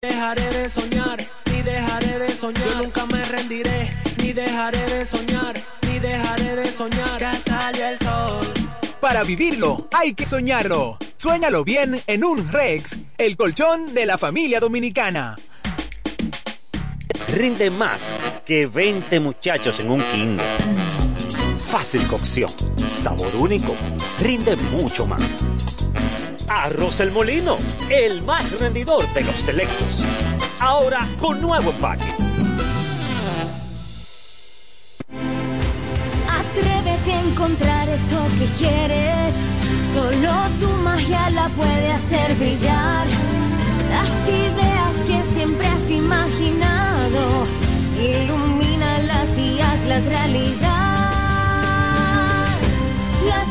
Dejaré de soñar, ni dejaré de soñar. Yo nunca me rendiré, ni dejaré de soñar, ni dejaré de soñar. Ya salió el sol. Para vivirlo, hay que soñarlo. Suéñalo bien en un Rex, el colchón de la familia dominicana. Rinde más que 20 muchachos en un king. Fácil cocción, sabor único, rinde mucho más. Arroz El Molino, el más rendidor de los selectos. Ahora con nuevo empaque. Atrévete a encontrar eso que quieres. Solo tu magia la puede hacer brillar. Las ideas que siempre has imaginado, ilumínalas y hazlas realidad. Las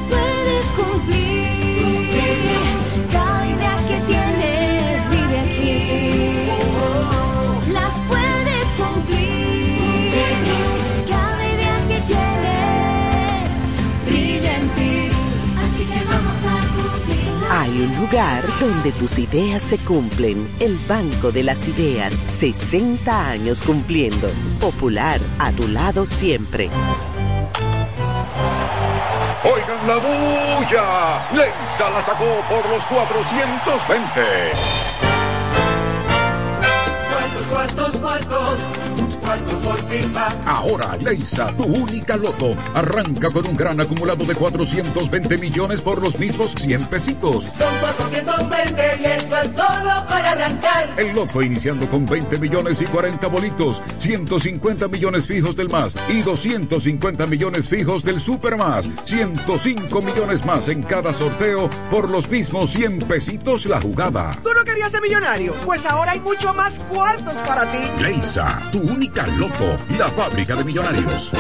un lugar donde tus ideas se cumplen. El Banco de las Ideas. 60 años cumpliendo. Popular, a tu lado siempre. Oigan la bulla. Leisa la sacó por los 420. Cuartos, cuartos, cuartos. Ahora, Leisa, tu única loto, arranca con un gran acumulado de 420 millones por los mismos 100 pesitos. Son 420 y eso es solo para arrancar. El loto iniciando con 20 millones y 40 bolitos, 150 millones fijos del más y 250 millones fijos del super más, 105 millones más en cada sorteo por los mismos 100 pesitos la jugada. ¿Tú no querías ser millonario? Pues ahora hay mucho más cuartos para ti. Leisa, tu única loto, la fábrica de millonarios.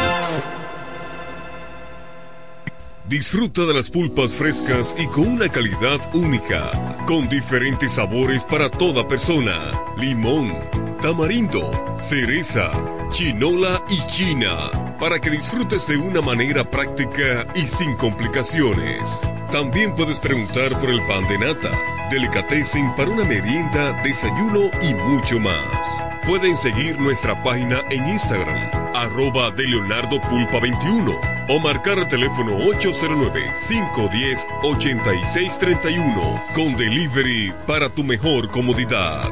Disfruta de las pulpas frescas y con una calidad única, con diferentes sabores para toda persona. Limón, tamarindo, cereza, chinola y china, para que disfrutes de una manera práctica y sin complicaciones. También puedes preguntar por el pan de nata, delicatessen para una merienda, desayuno y mucho más. Pueden seguir nuestra página en Instagram, arroba de Leonardo Pulpa 21 o marcar el teléfono 809-510-8631 con delivery para tu mejor comodidad.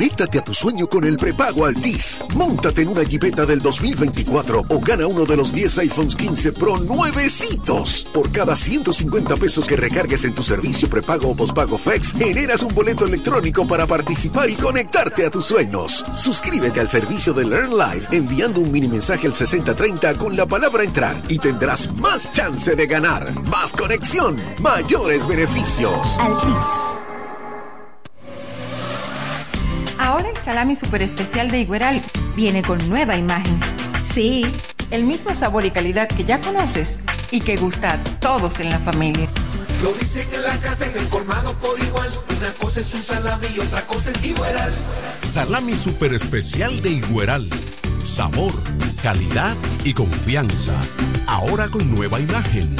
Conéctate a tu sueño con el prepago Altis. Móntate en una Jeepeta del 2024 o gana uno de los 10 iPhones 15 Pro nuevecitos. Por cada 150 pesos que recargues en tu servicio prepago o pospago Flex, generas un boleto electrónico para participar y conectarte a tus sueños. Suscríbete al servicio de Learn Live enviando un mini mensaje al 6030 con la palabra entrar y tendrás más chance de ganar. Más conexión, mayores beneficios. Altis. Ahora el salami super especial de Igueral viene con nueva imagen. Sí, el mismo sabor y calidad que ya conoces y que gusta a todos en la familia. Lo dicen en la casa, en el colmado por igual. Una cosa es un salami y otra cosa es igual. Salami super especial de Igueral. Sabor, calidad y confianza. Ahora con nueva imagen.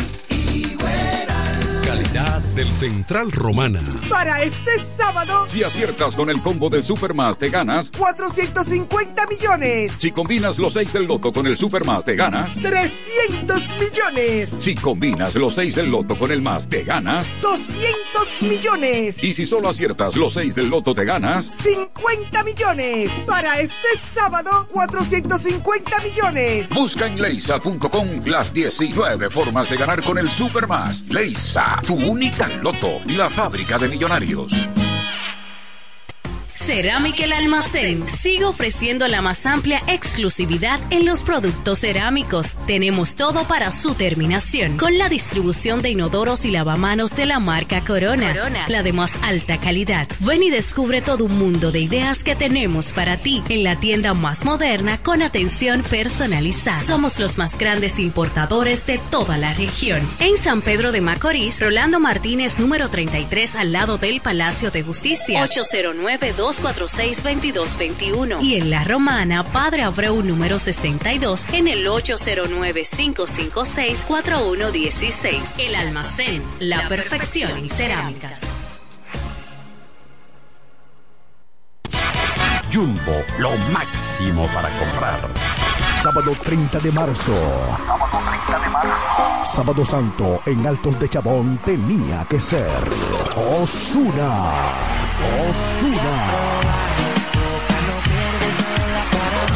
Calidad del Central Romana. Para este sábado, Si aciertas con el combo de Supermas, te ganas. 450 millones. Si combinas los 6 del loto con el Supermas, te ganas. 300 millones. Si combinas los 6 del loto con el más, te ganas. 200 millones. Y si solo aciertas los 6 del loto, te ganas. 50 millones. Para este sábado, 450 millones. Busca en leisa.com las 19 formas de ganar con el Supermas. Leisa, tu única loto, la fábrica de millonarios. Cerámica El Almacén sigue ofreciendo la más amplia exclusividad en los productos cerámicos. Tenemos todo para su terminación, con la distribución de inodoros y lavamanos de la marca Corona, Corona. la de más alta calidad. Ven y descubre todo un mundo de ideas que tenemos para ti en la tienda más moderna con atención personalizada. Somos los más grandes importadores de toda la región. En San Pedro de Macorís, Rolando Martínez, número 33, al lado del Palacio de Justicia. 246-2221. Y en La Romana, Padre Abreu número 62, en el 809-556-4116. El almacén, la perfección en cerámicas. Jumbo, lo máximo para comprar. Sábado 30 de marzo. Sábado 30 de marzo. Sábado Santo en Altos de Chabón tenía que ser Osuna. Osuna.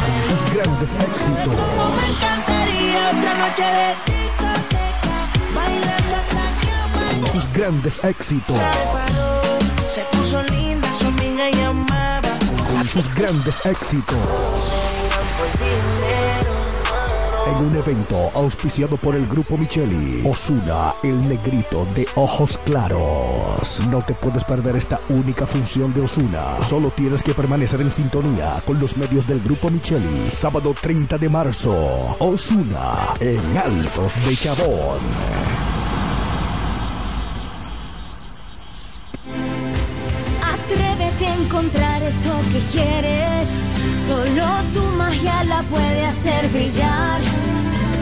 Con sus grandes éxitos. Me encantaría otra noche de discoteca, bailando hasta Con sus grandes éxitos. Se puso linda, su amiga llamaba. Con sus grandes éxitos. En un evento auspiciado por el grupo Micheli, Osuna, el negrito de ojos claros. No te puedes perder esta única función de Osuna. Solo tienes que permanecer en sintonía con los medios del grupo Micheli. Sábado 30 de marzo, Osuna, en Altos de Chabón. Encontrar eso que quieres. Solo tu magia la puede hacer brillar.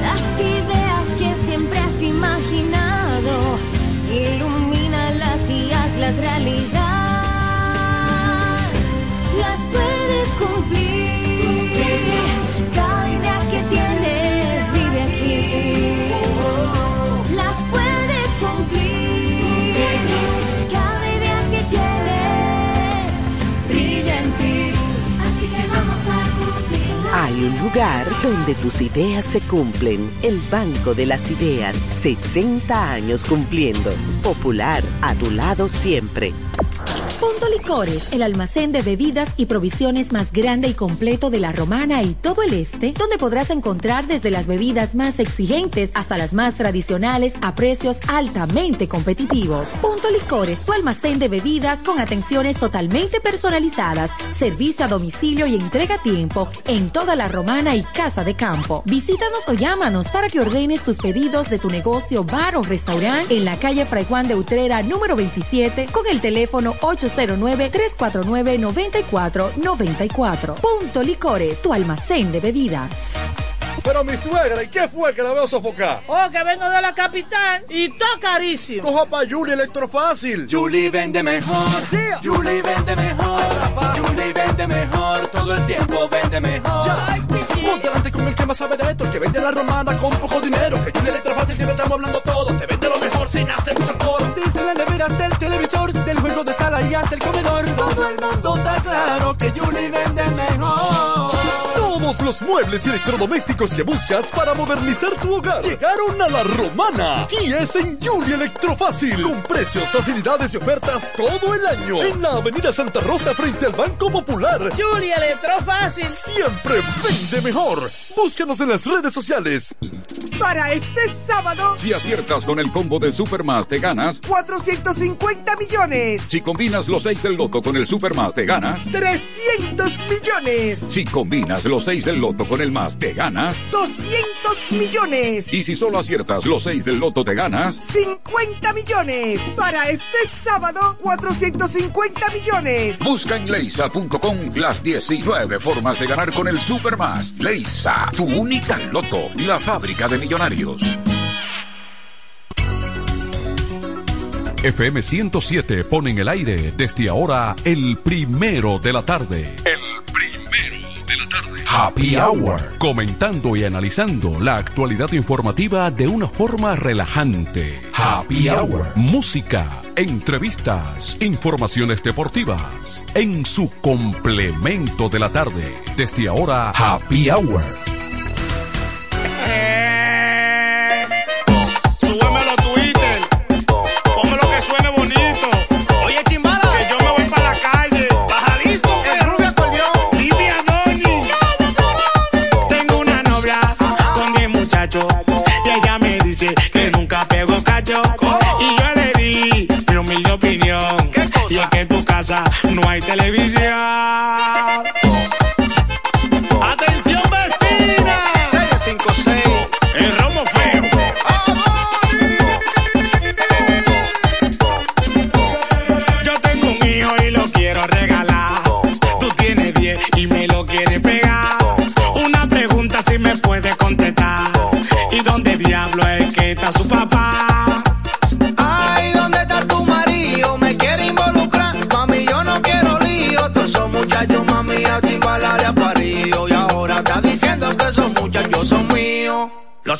Las ideas que siempre has imaginado. Ilumínalas y hazlas realidad. Las lugar donde tus ideas se cumplen. El Banco de las Ideas. 60 años cumpliendo. Popular, a tu lado siempre. Punto Licores, el almacén de bebidas y provisiones más grande y completo de la Romana y todo el este, donde podrás encontrar desde las bebidas más exigentes hasta las más tradicionales a precios altamente competitivos. Punto Licores, tu almacén de bebidas con atenciones totalmente personalizadas, servicio a domicilio y entrega a tiempo en toda la Romana y Casa de Campo. Visítanos o llámanos para que ordenes tus pedidos de tu negocio, bar o restaurante en la calle Fray Juan de Utrera número 27 con el teléfono 809-349-9494. Punto Licores, tu almacén de bebidas. Pero mi suegra, ¿y qué fue que la veo sofocar? Oh, que vengo de la capital y todo carísimo. Coja pa' Julie Electrofácil. Julie vende mejor. Julie vende mejor. Julie vende mejor. Todo el tiempo vende mejor. Ponte delante con el que más sabe de esto, el que vende la romana con poco dinero. Que Julie Electrofácil siempre estamos hablando todo. Te vende lo mejor sin hacer mucho coro. Desde la nevera hasta el televisor, del juego de sala y hasta el comedor. Todo el mundo está claro que Julie vende mejor. Todos los muebles y electrodomésticos que buscas para modernizar tu hogar llegaron a la romana. Y es en Julie Electrofácil. Con precios, facilidades y ofertas todo el año. En la avenida Santa Rosa frente al Banco Popular. Julia Electrofácil. Siempre vende mejor. Búscanos en las redes sociales. Para este sábado, Si aciertas con el combo de Supermas, te ganas. 450 millones. Si combinas los 6 del loto con el Supermas, te ganas. 300 millones. Si combinas los 6 del loto con el más, te ganas. 200 millones. Y si solo aciertas los 6 del loto, te ganas. 50 millones. Para este sábado, 450 millones. Busca en leisa.com las 19 formas de ganar con el Supermas. Leisa, tu única loto, la fábrica de millonarios. FM 107 pone en el aire desde ahora el primero de la tarde. El primero de la tarde. Happy Hour. Comentando y analizando la actualidad informativa de una forma relajante. Happy Hour. Música, entrevistas, informaciones deportivas. En su complemento de la tarde. Desde ahora, Happy Hour.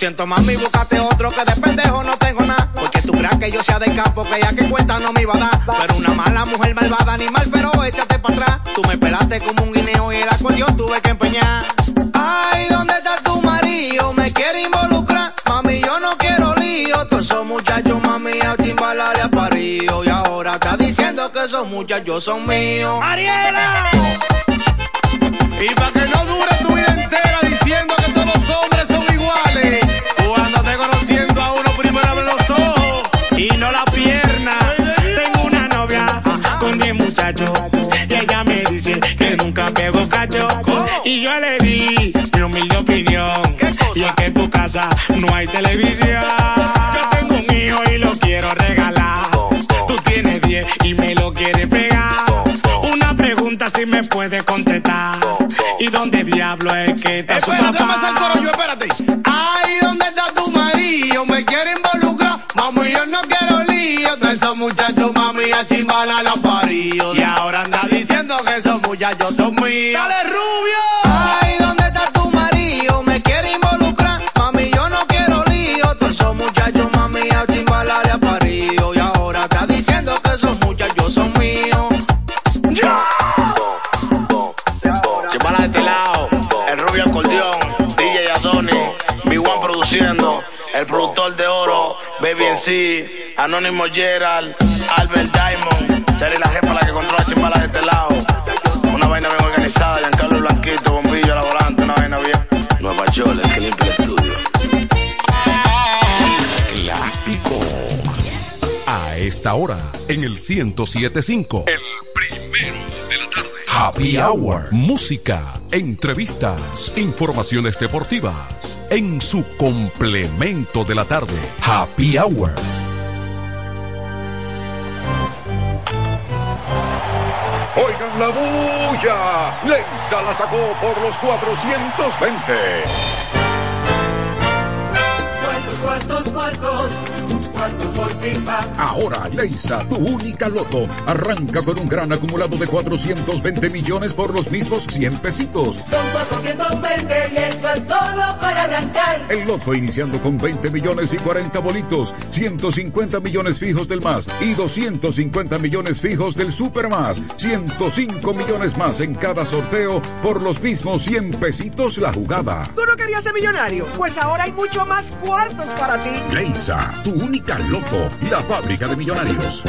Siento, mami, búscate otro que de pendejo no tengo nada. Porque tú creas que yo sea de campo, que ya que cuenta no me iba a dar. Pero una mala mujer malvada, animal, pero échate para atrás. Tú me pelaste como un guineo y el acordeón tuve que empeñar. Ay, ¿dónde está tu marido? Me quiere involucrar. Mami, yo no quiero lío. Todos esos muchachos, mami, a chimbalale a parío. Y ahora está diciendo que esos muchachos son míos. ¡Ariela! Y para que no dure tu vida entera diciendo que todos los hombres son iguales. Cuando te conociendo a uno primero abre los ojos y no la pierna. Tengo una novia con 10 muchachos y ella me dice que nunca pego cacho. Y yo le di mi humilde opinión. Y es que en tu casa no hay televisión. Yo tengo un hijo y lo quiero regalar. Tú tienes 10 y me lo quieres pegar. Una pregunta si me puedes contestar. ¿Y dónde diablo es que su Espérate, coro yo, espérate. Muchachos, mami, a chimbalar los paríos. Y ahora anda diciendo que esos muchachos son míos. ¡Dale, rubio! Ay, ¿dónde está tu marido? Me quiere involucrar. Mami, yo no quiero lío. Todos esos muchachos, mami, a chimbalar los paríos. Y ahora está diciendo que esos muchachos son míos. Chimbala de este lado, el rubio acordeón, DJ Adoni, Big One produciendo, el productor de oro, Baby NC, Anónimo Gerald, Albert Diamond, Charlie la jefa la que controla Chimbala de este lado. Una vaina bien organizada, Giancarlo Blanquito, bombillo a la volante, una vaina bien. Nueva Chole, que limpia el estudio. Clásico. A esta hora, en el 1075. El Happy Hour. Música, entrevistas, informaciones deportivas. En su complemento de la tarde. Happy Hour. Oigan la bulla. Leisa la sacó por los 420. Cuartos, cuartos, cuartos. Ahora, Leisa, tu única loto, arranca con un gran acumulado de 420 millones por los mismos 100 pesitos. Son 420 y eso es solo para arrancar. El loto iniciando con 20 millones y 40 bolitos, 150 millones fijos del más y 250 millones fijos del super más, 105 millones más en cada sorteo por los mismos 100 pesitos la jugada. ¿Tú no querías ser millonario? Pues ahora hay mucho más cuartos para ti. Leisa, tu única loto, la fábrica de millonarios.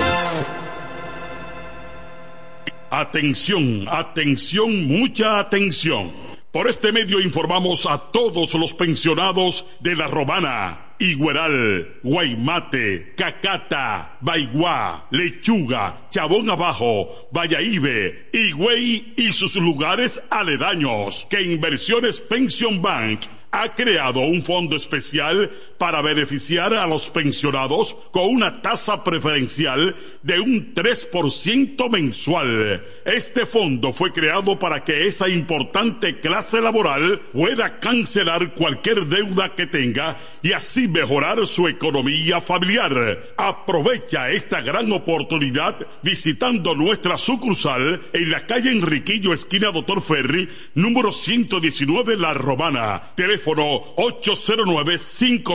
Atención, atención, mucha atención. Por este medio informamos a todos los pensionados de La Romana, Igueral, Guaymate, Cacata, Baigua, Lechuga, Chabón Abajo, Vallaíbe, Higüey y sus lugares aledaños que Inversiones Pension Bank ha creado un fondo especial para beneficiar a los pensionados con una tasa preferencial de un 3% mensual. Este fondo fue creado para que esa importante clase laboral pueda cancelar cualquier deuda que tenga y así mejorar su economía familiar. Aprovecha esta gran oportunidad visitando nuestra sucursal en la calle Enriquillo, esquina Doctor Ferry, número 119 La Romana. Teléfono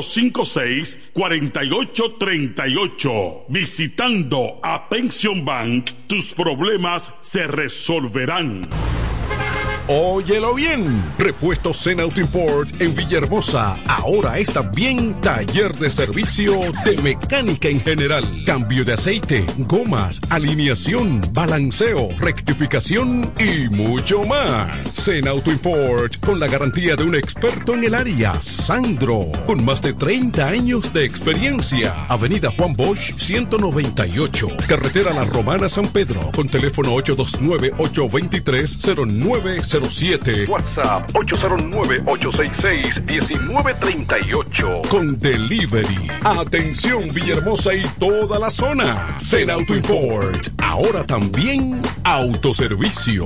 809-556-4838. Visitando a Pension Bank, tus problemas se resolverán. Óyelo bien. Repuestos Zen Auto Import en Villahermosa. Ahora es también taller de servicio de mecánica en general. Cambio de aceite, gomas, alineación, balanceo, rectificación y mucho más. Zen Auto Import con la garantía de un experto en el área, Sandro, con más de 30 años de experiencia. Avenida Juan Bosch 198. Carretera La Romana San Pedro con teléfono 829-823-0907. WhatsApp 809-866-1938. Con delivery. Atención Villahermosa y toda la zona. Zen Auto Import. Ahora también autoservicio.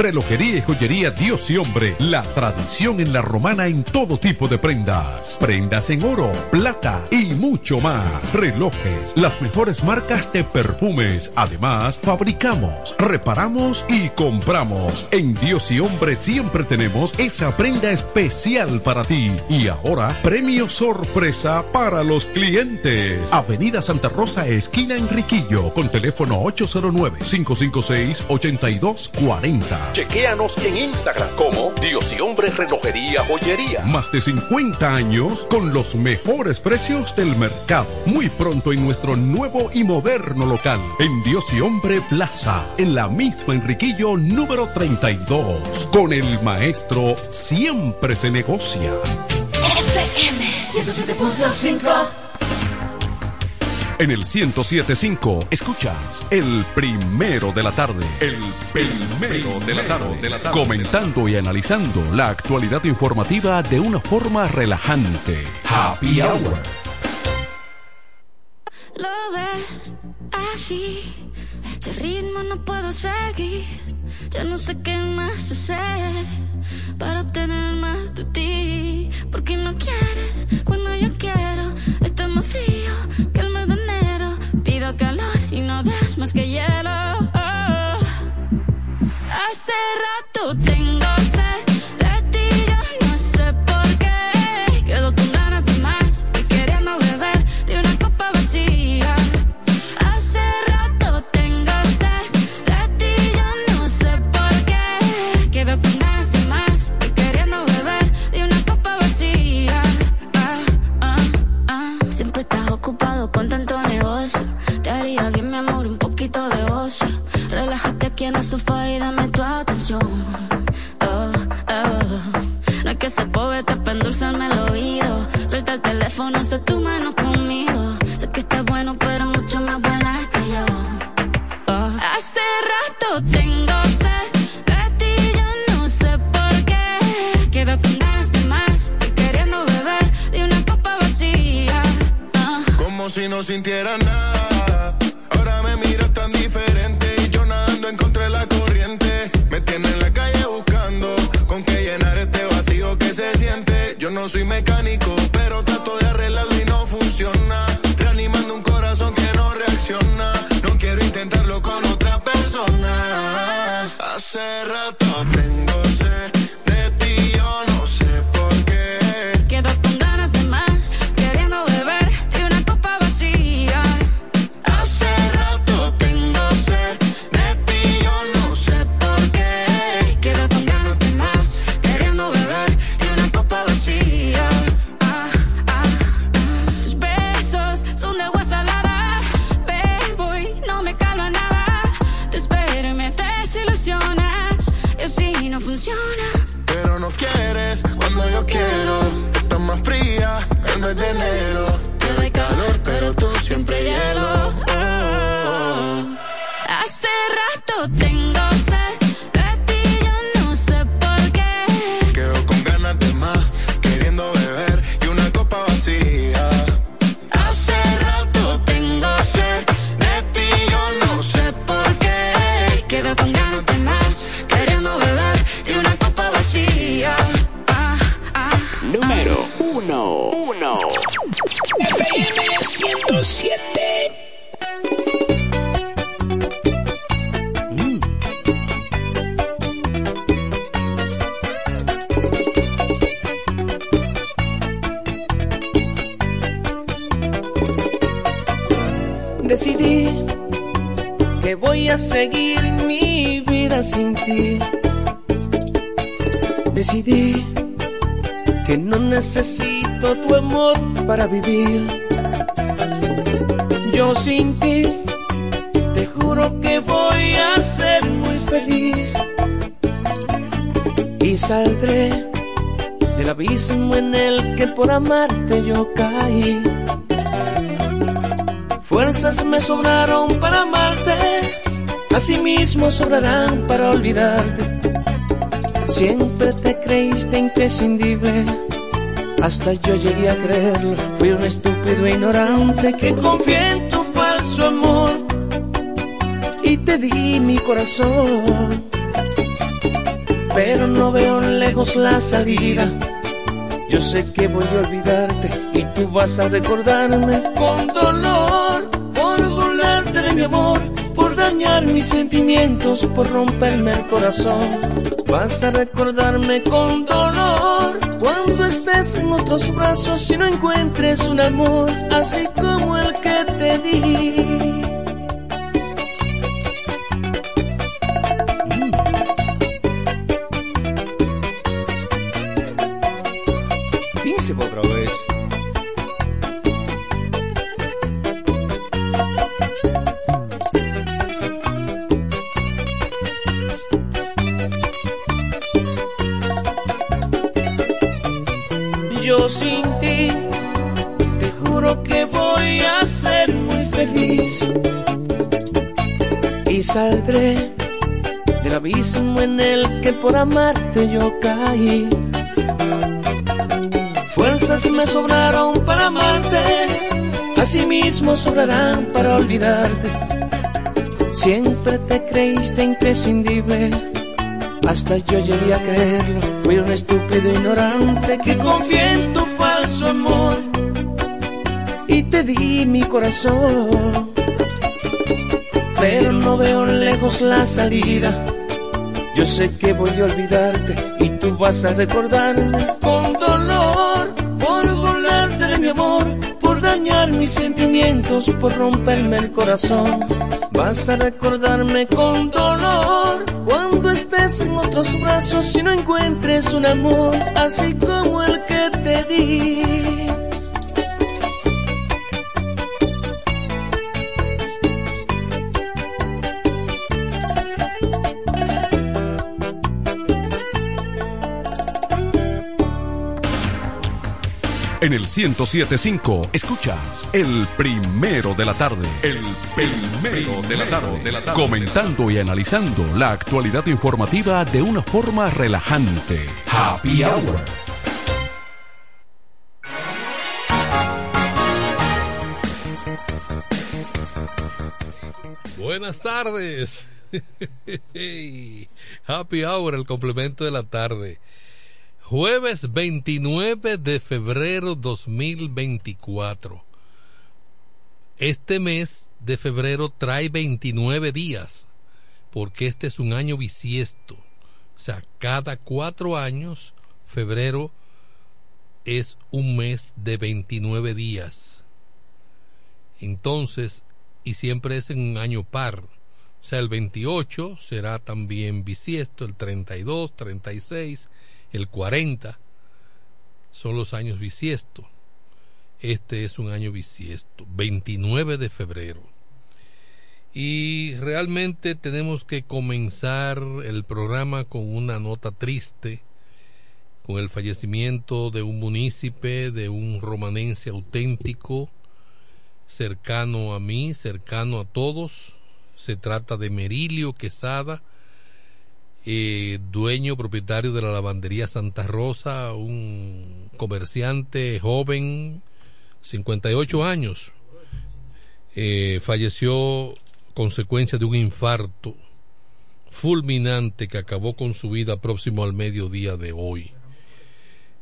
Relojería y joyería Dios y Hombre. La tradición en la romana en todo tipo de prendas. Prendas en oro, plata y mucho más. Relojes, las mejores marcas de perfumes. Además, fabricamos, reparamos y compramos. En Dios y Hombre siempre tenemos esa prenda especial para ti. Y ahora, premio sorpresa para los clientes. Avenida Santa Rosa, esquina Enriquillo, con teléfono 809-556-8240. Chequéanos en Instagram como Dios y Hombre Relojería Joyería. Más de 50 años con los mejores precios del mercado. Muy pronto en nuestro nuevo y moderno local. En Dios y Hombre Plaza. En la misma Enriquillo número 32. Con el maestro siempre se negocia. FM 107.5 En el 1075 escuchas el primero de la tarde. El primero de la tarde. Comentando y analizando la actualidad informativa de una forma relajante. Happy Hour. Lo ves así, este ritmo no puedo seguir. Ya no sé qué más hacer para obtener más de ti. Porque no quieres cuando yo quiero. Está más frío más que hielo. Hace rato tengo sofá y dame tu atención. Oh, oh. No es que se poeta para endulzarme el oído. Suelta el teléfono, sé tu mano conmigo. Sé que estás bueno, pero mucho más buena estoy yo. Oh. Hace rato tengo sed de ti, yo no sé por qué. Quedo con ganas de más y queriendo beber de una copa vacía. Ah. Como si no sintiera nada. Soy mecánico, pero trato de arreglarlo y no funciona. Reanimando un corazón que no reacciona. No quiero intentarlo con otra persona. Hace rato necesito tu amor para vivir. Yo sin ti, te juro que voy a ser muy feliz. Y saldré del abismo en el que por amarte yo caí. Fuerzas me sobraron para amarte, asimismo sobrarán para olvidarte. Siempre te creíste imprescindible, hasta yo llegué a creerlo. Fui un estúpido ignorante que confié en tu falso amor y te di mi corazón. Pero no veo lejos la salida. Yo sé que voy a olvidarte y tú vas a recordarme con dolor por burlarte de mi amor, por dañar mis sentimientos, por romperme el corazón. Vas a recordarme con dolor cuando estés en otros brazos y no encuentres un amor así como el que te di. Asimismo sobrarán para olvidarte. Siempre te creíste imprescindible, hasta yo llegué a creerlo. Fui un estúpido ignorante que confié en tu falso amor y te di mi corazón. Pero no veo lejos la salida. Yo sé que voy a olvidarte y tú vas a recordarme con dolor por burlarte de mi amor, mis sentimientos, por romperme el corazón. Vas a recordarme con dolor cuando estés en otros brazos y no encuentres un amor así como el que te di. En el 1075 escuchas el primero de la tarde. El primero de la tarde. Comentando y analizando la actualidad informativa de una forma relajante. Happy Hour. Buenas tardes. Happy Hour, el complemento de la tarde. Jueves 29 de febrero 2024. Este mes de febrero trae 29 días, porque este es un año bisiesto. O sea, cada cuatro años, febrero es un mes de 29 días. Entonces, y siempre es en un año par. O sea, el 28 será también bisiesto, el 32, 36, el 40 son los años bisiesto. Este es un año bisiesto, 29 de febrero. Y realmente tenemos que comenzar el programa con una nota triste, con el fallecimiento de un munícipe, de un romanense auténtico, cercano a mí, cercano a todos. Se trata de Merilio Quesada, eh, dueño propietario de la lavandería Santa Rosa, un comerciante joven, 58 años, eh, falleció consecuencia de un infarto fulminante que acabó con su vida próximo al mediodía de hoy.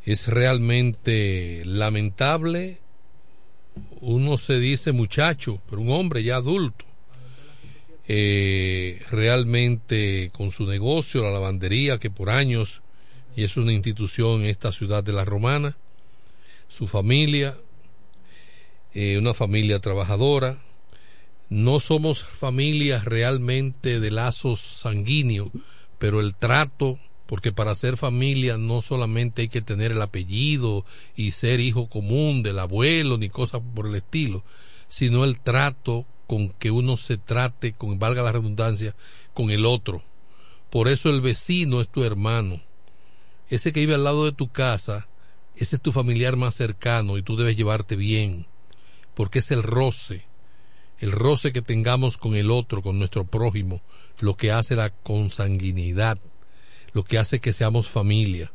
Es realmente lamentable. Uno se dice muchacho, pero un hombre ya adulto eh, realmente con su negocio, la lavandería, que por años, y es una institución en esta ciudad de la Romana, su familia, eh, una familia trabajadora, no somos familias realmente de lazos sanguíneos, pero el trato, porque para ser familia no solamente hay que tener el apellido y ser hijo común del abuelo ni cosas por el estilo, sino el trato con que uno se trate, con valga la redundancia, con el otro. Por eso el vecino es tu hermano. Ese que vive al lado de tu casa, ese es tu familiar más cercano y tú debes llevarte bien, porque es el roce el roce que tengamos con el otro, con nuestro prójimo, lo que hace la consanguinidad, lo que hace que seamos familia.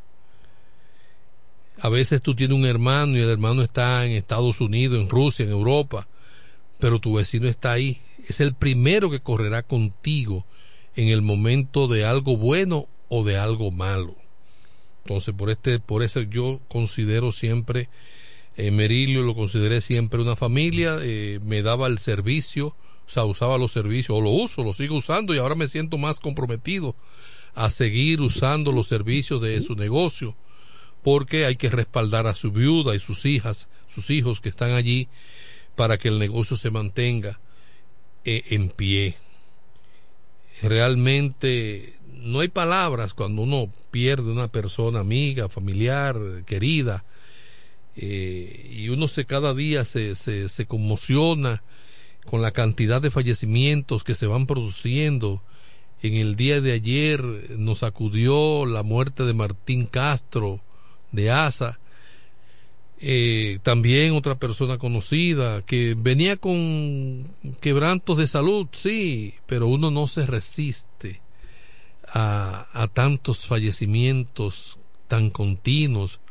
A veces tú tienes un hermano y el hermano está en Estados Unidos, en Rusia, en Europa, pero tu vecino está ahí. Es el primero que correrá contigo en el momento de algo bueno o de algo malo. Entonces, por este, por eso yo considero siempre eh, Merilio lo consideré siempre una familia, eh, me daba el servicio, o sea, usaba los servicios, o lo uso, lo sigo usando y ahora me siento más comprometido a seguir usando los servicios de su negocio, porque hay que respaldar a su viuda y sus hijas, sus hijos que están allí, para que el negocio se mantenga eh, en pie. Realmente no hay palabras cuando uno pierde una persona amiga, familiar, querida, eh, y uno se cada día se, se, se conmociona con la cantidad de fallecimientos que se van produciendo. En el día de ayer nos acudió la muerte de Martín Castro de Asa, eh, también otra persona conocida que venía con quebrantos de salud, sí, pero uno no se resiste a, a tantos fallecimientos tan continuos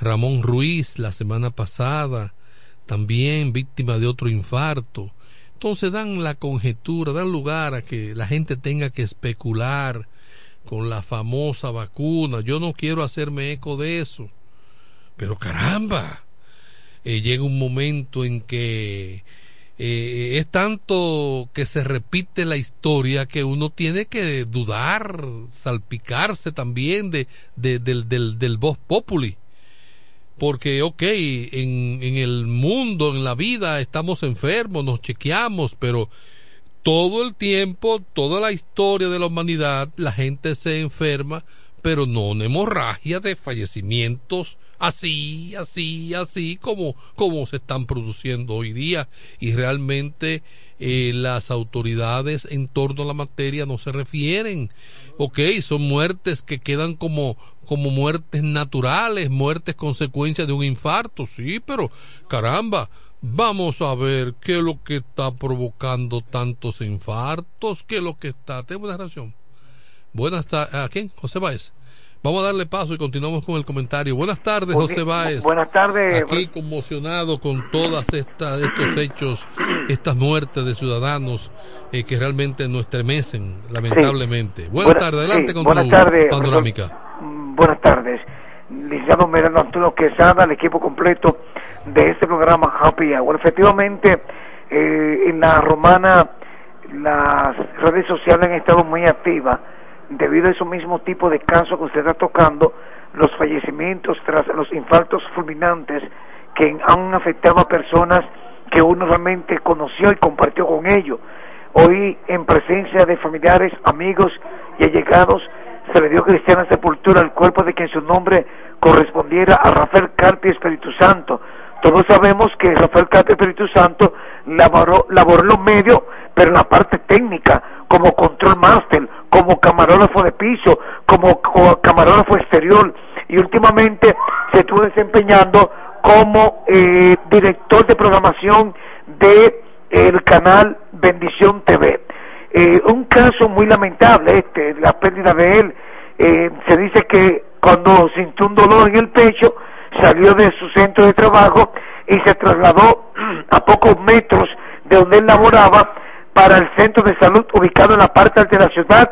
Ramón Ruiz la semana pasada, también víctima de otro infarto. Entonces dan la conjetura, dan lugar a que la gente tenga que especular con la famosa vacuna. Yo no quiero hacerme eco de eso. Pero caramba, eh, llega un momento en que eh, es tanto que se repite la historia que uno tiene que dudar, salpicarse también de, del, del, del voz populi. Porque, ok, en, en el mundo, en la vida, estamos enfermos, nos chequeamos, pero todo el tiempo, toda la historia de la humanidad, la gente se enferma, pero no una hemorragia de fallecimientos así, así, así, como, como se están produciendo hoy día. Y realmente eh, las autoridades en torno a la materia no se refieren. Ok, son muertes que quedan como, como muertes naturales, muertes consecuencia de un infarto, sí, pero caramba, vamos a ver qué es lo que está provocando tantos infartos, qué es lo que está. Tengo una relación. Buenas tardes. ¿A quién? José Báez. Vamos a darle paso y continuamos con el comentario. Buenas tardes, José Báez. Buenas tardes. Aquí conmocionado con todas estas estos hechos, estas muertes de ciudadanos eh, que realmente nos estremecen, lamentablemente. Buenas, tardes, adelante con buenas tu tardes, panorámica. Mm, Buenas tardes. Licenciado Miranda Antonio Quesada, el equipo completo de este programa Happy Hour. Efectivamente, eh, en la romana las redes sociales han estado muy activas debido a esos mismos tipos de casos que usted está tocando, los fallecimientos tras los infartos fulminantes que han afectado a personas que uno realmente conoció y compartió con ellos. Hoy, en presencia de familiares, amigos y allegados, se le dio cristiana sepultura al cuerpo de quien su nombre correspondiera a Rafael Carpi Espíritu Santo. Todos sabemos que Rafael Carpi Espíritu Santo laboró, laboró los medios, pero en la parte técnica, como control master, como camarógrafo de piso, como, co- camarógrafo exterior, y últimamente se estuvo desempeñando como eh, director de programación de el canal Bendición TV. Eh, un caso muy lamentable este, la pérdida de él. Eh, se dice que cuando sintió un dolor en el pecho, salió de su centro de trabajo y se trasladó a pocos metros de donde él laboraba para el centro de salud ubicado en la parte alta de la ciudad,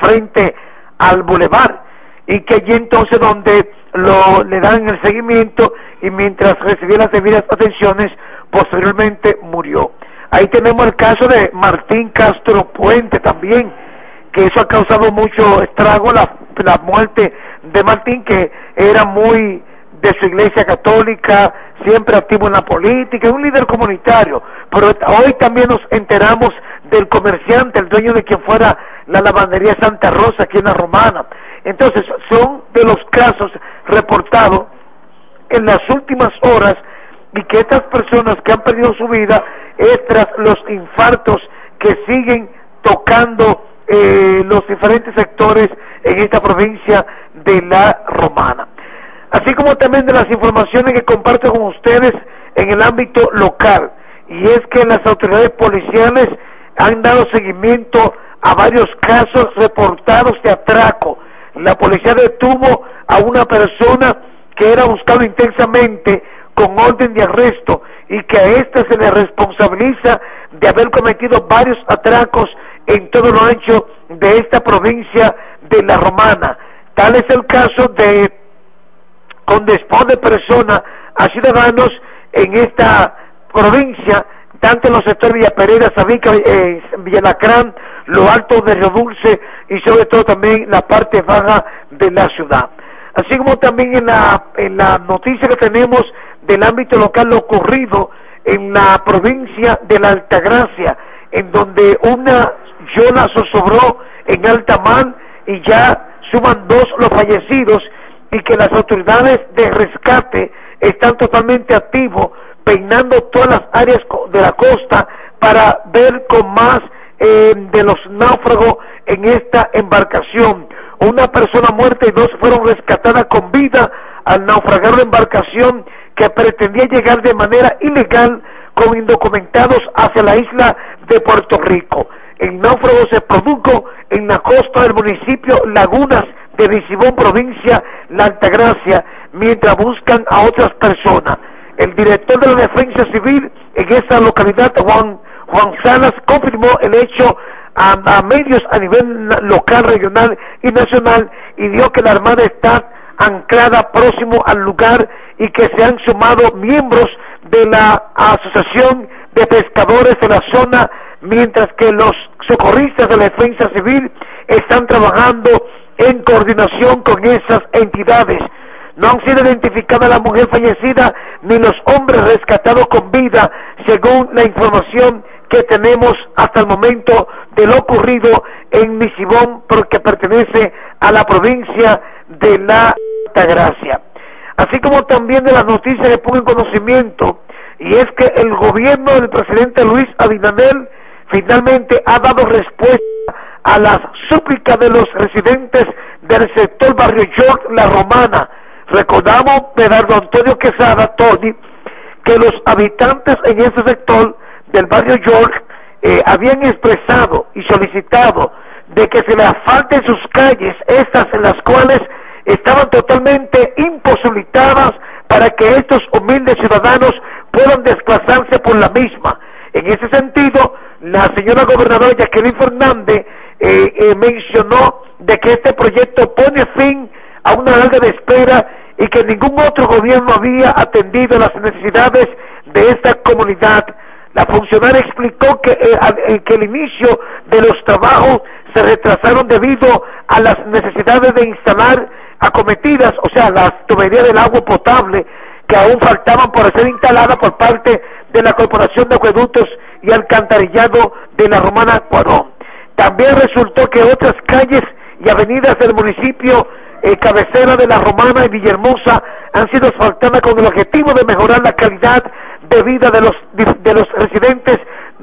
frente al bulevar y que allí entonces donde lo le dan el seguimiento y mientras recibía las debidas atenciones posteriormente murió. Ahí tenemos el caso de Martín Castro Puente también que eso ha causado mucho estrago la, la muerte de Martín que era muy de su iglesia católica siempre activo en la política, es un líder comunitario, pero hoy también nos enteramos del comerciante, el dueño de quien fuera la lavandería Santa Rosa aquí en la Romana. Entonces, son de los casos reportados en las últimas horas y que estas personas que han perdido su vida es tras los infartos que siguen tocando eh, los diferentes sectores en esta provincia de la Romana. Así como también de las informaciones que comparto con ustedes en el ámbito local, y es que las autoridades policiales han dado seguimiento a varios casos reportados de atraco. La policía detuvo a una persona que era buscado intensamente con orden de arresto y que a éste se le responsabiliza de haber cometido varios atracos en todo lo ancho de esta provincia de la Romana. Tal es el caso de con después de personas a ciudadanos en esta provincia, tanto en los sectores Villa Pereira, Sabica, eh, Villalacrán, lo alto de Río Dulce y sobre todo también la parte baja de la ciudad. Así como también en la, en la noticia que tenemos del ámbito local lo ocurrido en la provincia de la Altagracia, en donde una yola zozobró en alta mar y ya suman dos los fallecidos y que las autoridades de rescate están totalmente activos, peinando todas las áreas de la costa para ver con más eh, de los náufragos en esta embarcación. Una persona muerta y dos fueron rescatadas con vida al naufragar la embarcación que pretendía llegar de manera ilegal con indocumentados hacia la isla de Puerto Rico. El náufrago se produjo en la costa del municipio Lagunas de Visibón, provincia La Altagracia, mientras buscan a otras personas. El director de la Defensa Civil en esa localidad, Juan, Juan Salas, confirmó el hecho a, a, medios a nivel local, regional y nacional y dio que la Armada está anclada próximo al lugar y que se han sumado miembros de la Asociación de Pescadores de la zona, mientras que los socorristas de la Defensa Civil están trabajando en coordinación con esas entidades. No han sido identificadas la mujer fallecida ni los hombres rescatados con vida, según la información que tenemos hasta el momento de lo ocurrido en Misibón, porque pertenece a la provincia de La Altagracia. Así como también de las noticias que pongo en conocimiento, y es que el gobierno del presidente Luis Abinader finalmente ha dado respuesta a las súplicas de los residentes del sector Barrio York, La Romana. Recordamos, Pedro Antonio Quesada, Tony, que los habitantes en ese sector del Barrio York eh, habían expresado y solicitado de que se le asfalten sus calles, estas en las cuales estaban totalmente imposibilitadas para que estos humildes ciudadanos puedan desplazarse por la misma. En ese sentido, la señora gobernadora Jacqueline Fernández eh, eh, mencionó de que este proyecto pone fin a una larga de espera y que ningún otro gobierno había atendido las necesidades de esta comunidad. La funcionaria explicó que, eh, que el inicio de los trabajos se retrasaron debido a las necesidades de instalar acometidas, o sea, las tuberías del agua potable que aún faltaban por ser instaladas por parte de la Corporación de Acueductos y Alcantarillado de la Romana Cuadrón. También resultó que otras calles y avenidas del municipio eh, cabecera de la Romana y Villahermosa han sido asfaltadas con el objetivo de mejorar la calidad de vida de los, de los residentes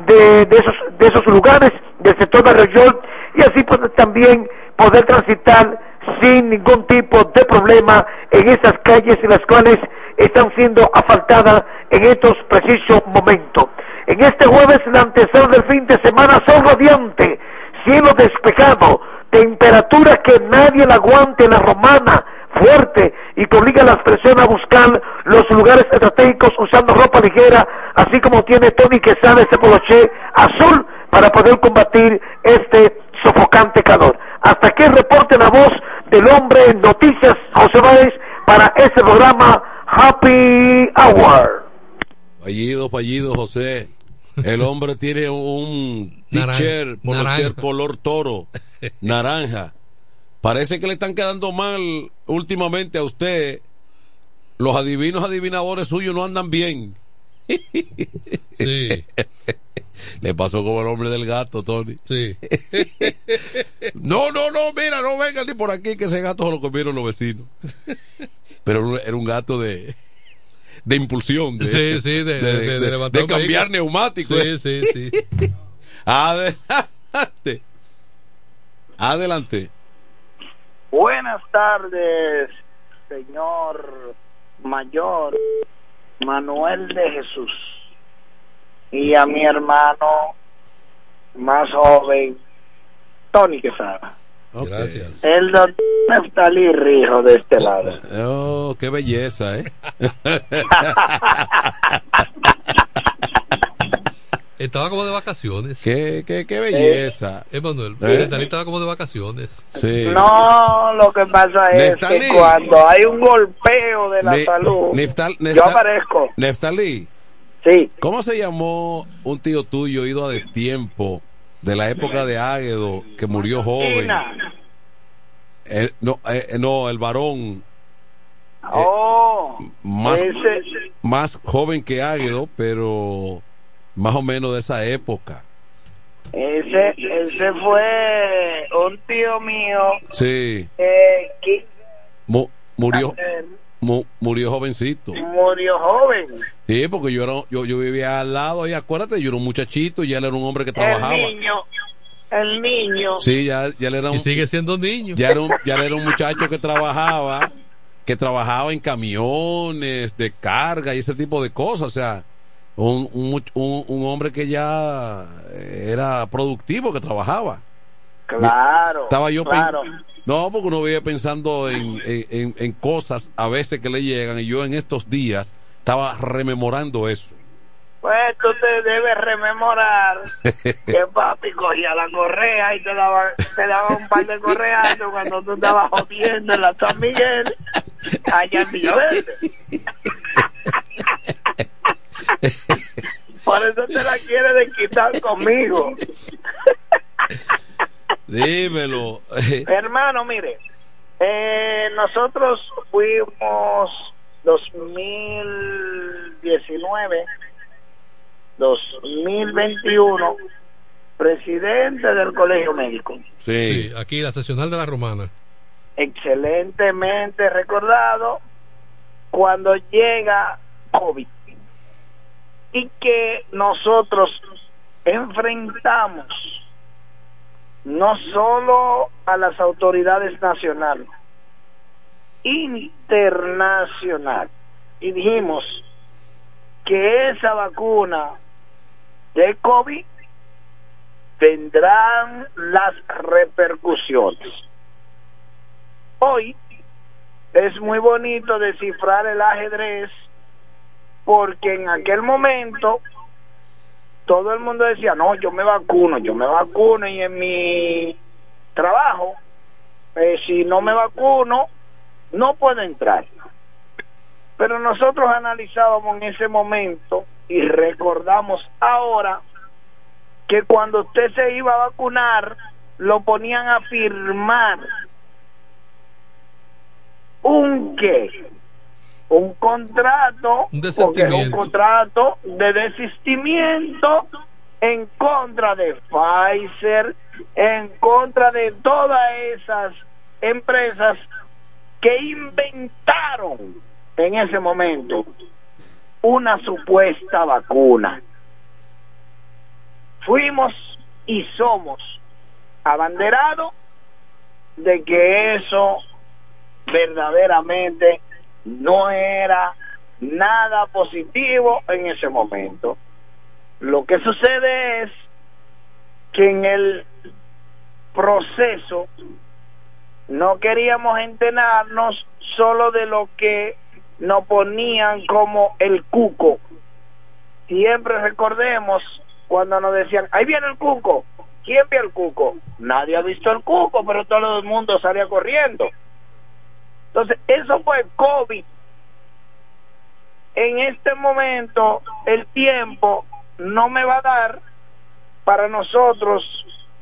de, esos, de esos lugares del sector de Arroyol y así pues, también poder transitar sin ningún tipo de problema en esas calles en las cuales están siendo asfaltadas en estos precisos momentos. En este jueves, la antesala del fin de semana son radiante, cielo despejado, temperatura que nadie la aguante la romana, fuerte y que obliga a las personas a buscar los lugares estratégicos usando ropa ligera, así como tiene Tony Quesada ese poloché azul para poder combatir este sofocante calor. Hasta aquí el reporte la voz del hombre en noticias, José Báez, para este programa Happy Hour. Fallido, fallido, José. El hombre tiene un t-shirt por color toro, naranja. Parece que le están quedando mal últimamente a usted los adivinos adivinadores suyos no andan bien. Sí. Le pasó como el hombre del gato, Tony. Sí. no, no, no, mira, no vengan ni por aquí que ese gato se lo comieron los vecinos. Pero era un gato de de impulsión, de, Sí, sí, de- de- de- de levantar un cambiar vehículo. neumáticos. Sí, sí, sí. Adelante. Adelante. Buenas tardes, señor mayor Manuel de Jesús. Y a mi hermano más joven, Tony Quesada. Gracias. El doctor Neftalí Rijo de este lado. Oh, qué belleza, ¿eh? Estaba como de vacaciones. qué, qué, qué belleza. Emanuel, ¿Eh? Neftalí estaba como de vacaciones. Sí. No, lo que pasa es Neftalí. que cuando hay un golpeo de la Ne- salud, Neftal- yo aparezco. Neftalí. Sí. ¿Cómo se llamó un tío tuyo ido a destiempo de la época de Águedo que murió joven? El- no, eh, no, el varón Oh, más, ese, más joven que Águedo, pero más o menos de esa época. ese, ese fue un tío mío Sí, eh, que mu- murió, eh, mu- murió jovencito. murió joven. Sí, porque yo, era, yo, yo vivía al lado y acuérdate, yo era un muchachito y él era un hombre que trabajaba. El niño, el niño. Sí, ya, ya él era un, Y sigue siendo niño. ya era un, ya él era un muchacho que trabajaba, que trabajaba en camiones de carga y ese tipo de cosas, o sea, un, un, un, un hombre que ya era productivo, que trabajaba. Claro. Estaba yo claro. No, porque uno vive pensando en, en, en- cosas a veces que le llegan y yo en estos días estaba rememorando eso. Pues tú te debes rememorar que papi cogía la correa y te daba, te daba un par de correazos cuando tú estabas jodiendo en la San Miguel allá en Villaverde. Por eso te la quiere de quitar conmigo. Dímelo. Hermano, mire, eh, nosotros fuimos 2019, 2021, presidente del Colegio Médico. Sí, aquí la seccional de la Romana. Excelentemente recordado cuando llega COVID y que nosotros enfrentamos no solo a las autoridades nacionales, internacional, y dijimos que esa vacuna de COVID tendrán las repercusiones. Hoy es muy bonito descifrar el ajedrez porque en aquel momento todo el mundo decía, no, yo me vacuno, yo me vacuno y en mi trabajo, eh, si no me vacuno, no puedo entrar. Pero nosotros analizábamos en ese momento y recordamos ahora que cuando usted se iba a vacunar, lo ponían a firmar un qué un contrato Un porque era un desistimiento. contrato de desistimiento en contra de Pfizer en contra de todas esas empresas que inventaron en ese momento una supuesta vacuna fuimos y somos abanderados de que eso verdaderamente no era nada positivo en ese momento. Lo que sucede es que en el proceso no queríamos enterarnos solo de lo que nos ponían como el cuco. Siempre recordemos cuando nos decían, ahí viene el cuco. ¿Quién vio el cuco? Nadie ha visto el cuco, pero todo el mundo salía corriendo. Entonces, eso fue COVID. En este momento, el tiempo no me va a dar para nosotros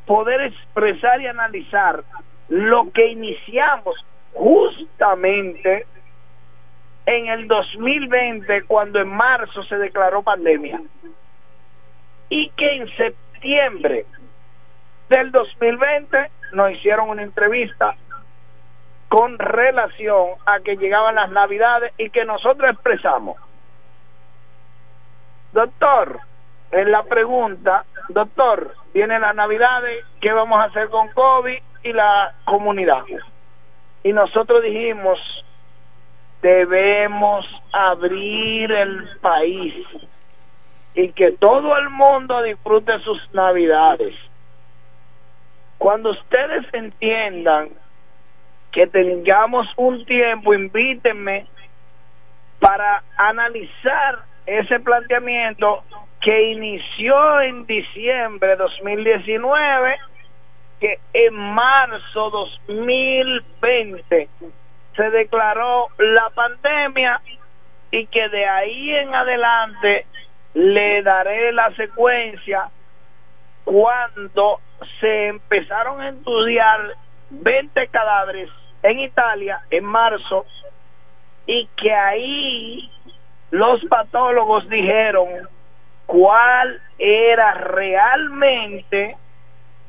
poder expresar y analizar lo que iniciamos justamente en el 2020 cuando en marzo se declaró pandemia y que en septiembre del 2020 nos hicieron una entrevista con relación a que llegaban las navidades y que nosotros expresamos doctor en la pregunta doctor vienen las navidades qué vamos a hacer con COVID y la comunidad y nosotros dijimos debemos abrir el país y que todo el mundo disfrute sus navidades. Cuando ustedes entiendan que tengamos un tiempo, invítenme para analizar ese planteamiento que inició en diciembre de 2019, que en marzo 2020 se declaró la pandemia y que de ahí en adelante le daré la secuencia cuando se empezaron a estudiar 20 cadáveres en Italia en marzo y que ahí los patólogos dijeron cuál era realmente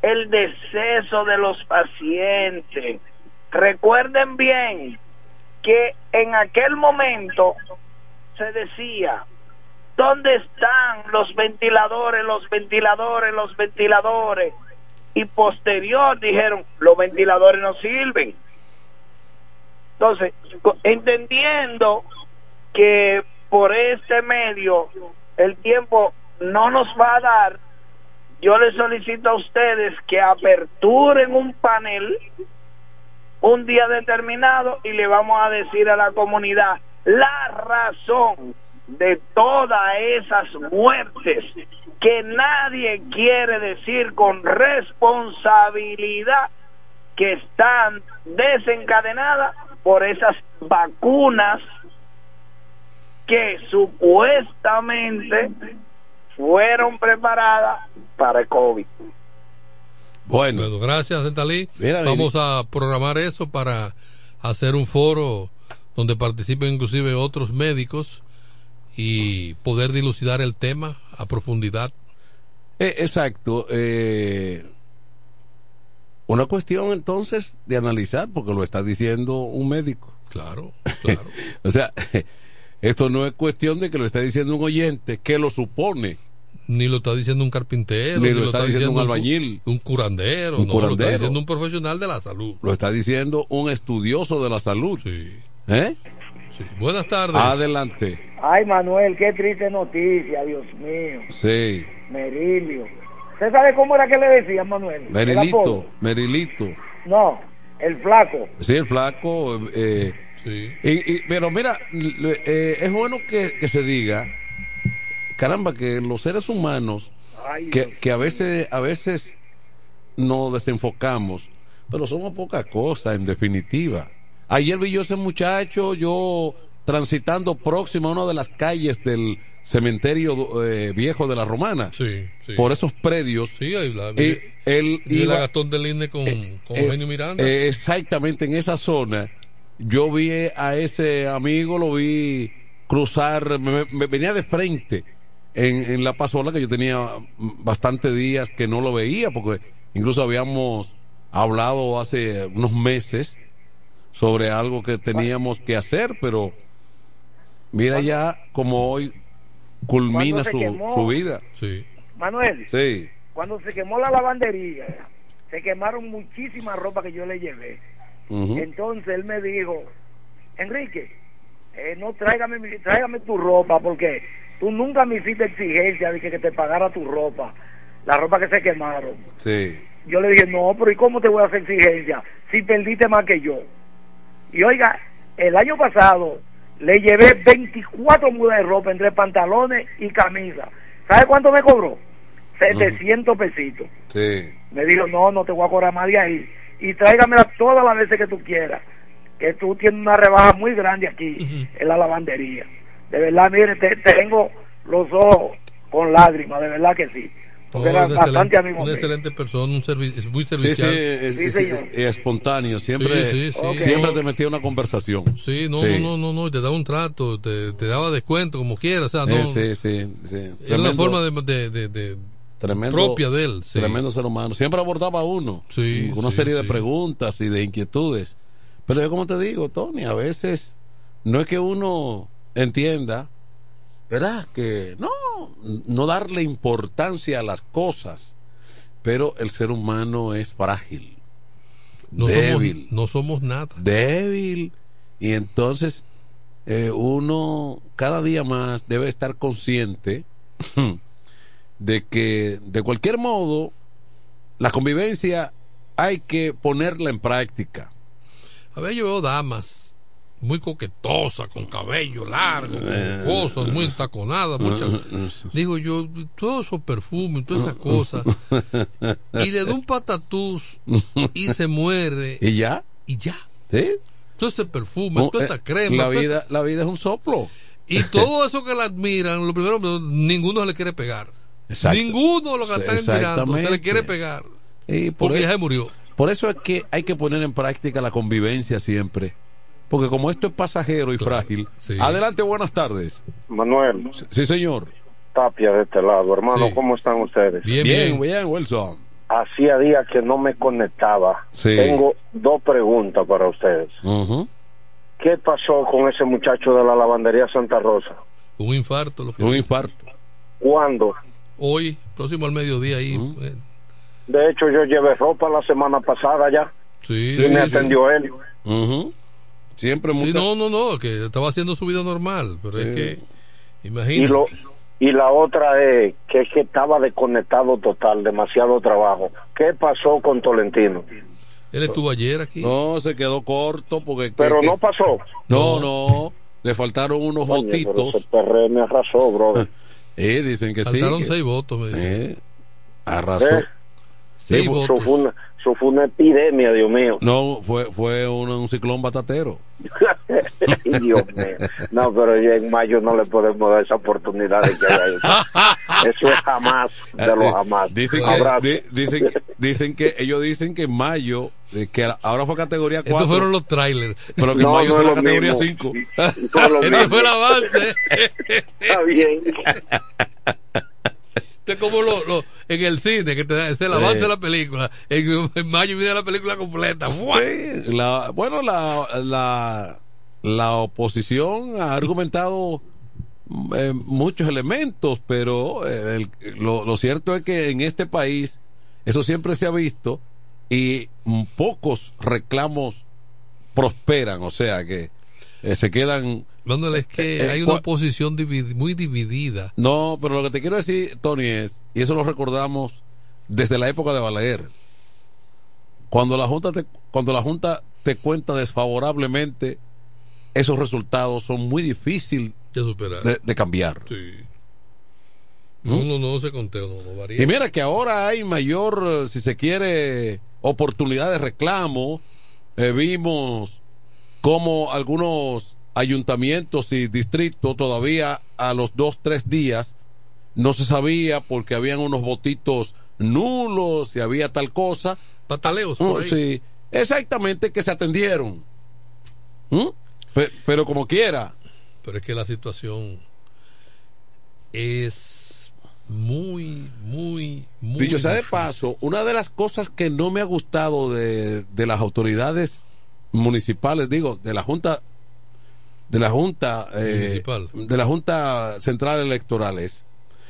el deceso de los pacientes. Recuerden bien que en aquel momento se decía, ¿dónde están los ventiladores, los ventiladores, los ventiladores? Y posterior dijeron, los ventiladores no sirven. Entonces, entendiendo que por este medio el tiempo no nos va a dar, yo les solicito a ustedes que aperturen un panel un día determinado y le vamos a decir a la comunidad la razón de todas esas muertes que nadie quiere decir con responsabilidad que están desencadenadas por esas vacunas que supuestamente fueron preparadas para el COVID. Bueno, gracias. Mira, Vamos a programar eso para hacer un foro donde participen inclusive otros médicos y poder dilucidar el tema a profundidad. Eh, exacto. eh, una cuestión entonces de analizar, porque lo está diciendo un médico. Claro, claro. o sea, esto no es cuestión de que lo esté diciendo un oyente que lo supone. Ni lo está diciendo un carpintero, Ni lo está diciendo un albañil. un curandero, Un no, lo está curandero. diciendo un profesional de la salud. Lo está diciendo un estudioso de la salud. ¿Eh? Buenas tardes. Adelante. Ay, Manuel, qué triste noticia, Dios mío. Sí. Merilio. ¿Usted sabe cómo era que le decían, Manuel? El Merilito. Merilito. No, el flaco. Sí, el flaco. eh, y- y- pero mira, eh, es bueno que, que se diga, caramba, que los seres humanos, Ay, que, que a veces, a veces nos desenfocamos, pero somos poca cosa, en definitiva. Ayer vi yo ese muchacho, yo transitando próximo a una de las calles del cementerio eh, viejo de la Romana, Sí, sí. por esos predios. Sí, ahí la- y él y la iba- Gastón del Inde con, con eh, Eugenio Miranda. eh, exactamente en esa zona. Yo vi a ese amigo, lo vi cruzar, me, me venía de frente en, en la pasola que yo tenía bastantes días que no lo veía, porque incluso habíamos hablado hace unos meses sobre algo que teníamos que hacer, pero mira ya como hoy culmina su, quemó. su vida. Sí. Manuel, Sí. cuando se quemó la lavandería, se quemaron muchísimas ropa que yo le llevé. Entonces él me dijo, Enrique, eh, no tráigame tu ropa porque tú nunca me hiciste exigencia de que, que te pagara tu ropa, la ropa que se quemaron. Sí. Yo le dije, no, pero ¿y cómo te voy a hacer exigencia si perdiste más que yo? Y oiga, el año pasado le llevé 24 mudas de ropa entre pantalones y camisa. ¿Sabe cuánto me cobró? 700 pesitos. Sí. Me dijo, no, no te voy a cobrar más de ahí. Y tráigamela todas las veces que tú quieras. Que tú tienes una rebaja muy grande aquí en la lavandería. De verdad, mire, te, tengo los ojos con lágrimas, de verdad que sí. Porque Oh, era un bastante excelente, amigo una excelente persona, un servi- es muy Sí, sí, servicial. es, Sí, es- señor. es espontáneo, siempre, Sí, sí, sí. siempre te metía una conversación. Sí, no, Sí. no, no, no, y te daba un trato, te, te daba descuento como quiera, o sea, no. Eh, sí, sí, sí. Era una forma de, de, de- de- tremendo, propia de él, sí. Tremendo ser humano. Siempre abordaba a uno. Sí, con una sí, serie de preguntas y de inquietudes. Pero yo como te digo, Tony, a veces no es que uno entienda, ¿verdad? Que no, no darle importancia a las cosas. Pero el ser humano es frágil. no, débil. somos, no somos nada. débil y entonces eh, uno cada día más debe estar consciente de que de cualquier modo la convivencia hay que ponerla en práctica. A ver, yo veo damas muy coquetosas, con cabello largo, Eh. con cosas muy entaconadas, muchas. Digo yo, todos esos perfumes, todas esas cosas. Y le da un patatús y se muere. ¿Y ya? Y ya. ¿Sí? Todo ese perfume, No, toda eh, esa crema. la vida, esa- la vida es un soplo. Y todo eso que la admiran, lo primero, ninguno se le quiere pegar. Exacto. Ninguno de los que están admirando se le quiere pegar. Y por, Porque e- ya se murió. por eso es que hay que poner en práctica la convivencia siempre. Porque como esto es pasajero y frágil. Adelante, buenas tardes. Manuel, Sí, señor. Tapia de este lado. Hermano, Sí. ¿cómo están ustedes? Bien, bien, bien, Wilson. Hacía días que no me conectaba. Sí. Tengo dos preguntas para ustedes. ¿Qué pasó con ese muchacho de la lavandería Santa Rosa? Un infarto. Lo que Un infarto. ¿Cuándo? Hoy, próximo al mediodía ahí. eh, De hecho, yo llevé ropa la semana pasada ya. Sí, y sí, me sí. atendió él. Ujú. Siempre Sí, mucha- no, no, no, que estaba haciendo su vida normal, pero es que, Y, imagínate. lo, y la otra es que es que estaba desconectado total, demasiado trabajo. ¿Qué pasó con Tolentino? Él estuvo ayer aquí. No, se quedó corto porque... Pero que- no pasó. No, no. Le faltaron unos pero votitos. perre me arrasó, brother. Eh, dicen que sí. Faltaron que- seis votos, me dicen. Eh, arrasó. ¿Eh? Sí, Eso votos. fue, una, eso fue una epidemia, Dios mío. No, fue, fue un, un ciclón batatero. Dios mío. No, pero ya en mayo no le podemos dar esa oportunidad de que haya eso. Eso es jamás de Eh, los jamás. Dicen que, di- dicen, dicen que ellos dicen que en mayo, eh, que ahora fue categoría 4. Estos fueron los trailers. Pero que en No, mayo no es lo categoría mismo. 5. No es lo Este mismo. fue el avance. Está bien. Es como lo, lo- en el cine, que te el avance Sí. de la película. En, en mayo viene la película completa. La, bueno, la, la, la oposición ha argumentado eh, muchos elementos, pero eh, el- lo, lo cierto es que en este país eso siempre se ha visto y pocos reclamos prosperan, o sea que eh, se quedan... Manuel, es que Eh, eh, hay una oposición muy dividida. No, pero lo que te quiero decir, Tony, es, y eso lo recordamos desde la época de Balaguer, cuando la Junta te, cuando la Junta te cuenta desfavorablemente, esos resultados son muy difíciles De superar. de, de cambiar. Sí. No, no, no se conteo, no, no varía. Y mira que ahora hay mayor, si se quiere, oportunidad de reclamo. Eh, vimos como algunos ayuntamientos y distritos todavía a los dos, tres días no se sabía porque habían unos votitos nulos y había tal cosa. Pataleos. Mm, por ahí. sí, exactamente que se atendieron. ¿Mm? Pe- pero como quiera. Pero es que la situación es muy, muy, muy. Dicho sea de paso, una de las cosas que no me ha gustado de, de las autoridades municipales, digo, de la Junta, de la Junta, eh, Municipal. de la Junta Central Electoral es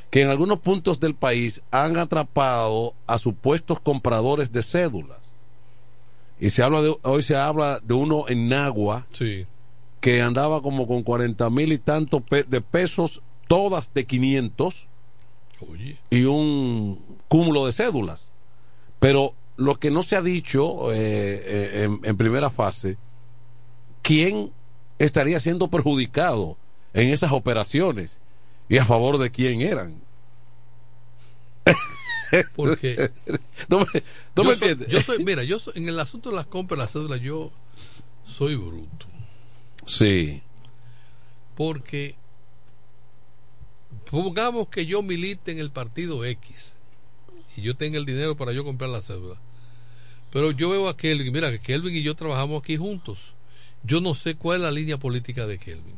que en algunos puntos del país han atrapado a supuestos compradores de cédulas. Y se habla de, hoy se habla de uno en Nagua Sí. que andaba como con 40 mil y tantos pe- de pesos, todas de 500 Oye. y un cúmulo de cédulas. Pero lo que no se ha dicho eh, eh, en, en primera fase, ¿quién estaría siendo perjudicado en esas operaciones y a favor de quién eran? Porque ¿No me, no me yo, soy, entiendes? yo soy- mira, yo soy- en el asunto de las compras de las cédulas, yo soy bruto. Sí, Porque pongamos que yo milite en el partido X y yo tenga el dinero para yo comprar la cédula. Pero yo veo a Kelvin, mira, que Kelvin y yo trabajamos aquí juntos. Yo no sé cuál es la línea política de Kelvin.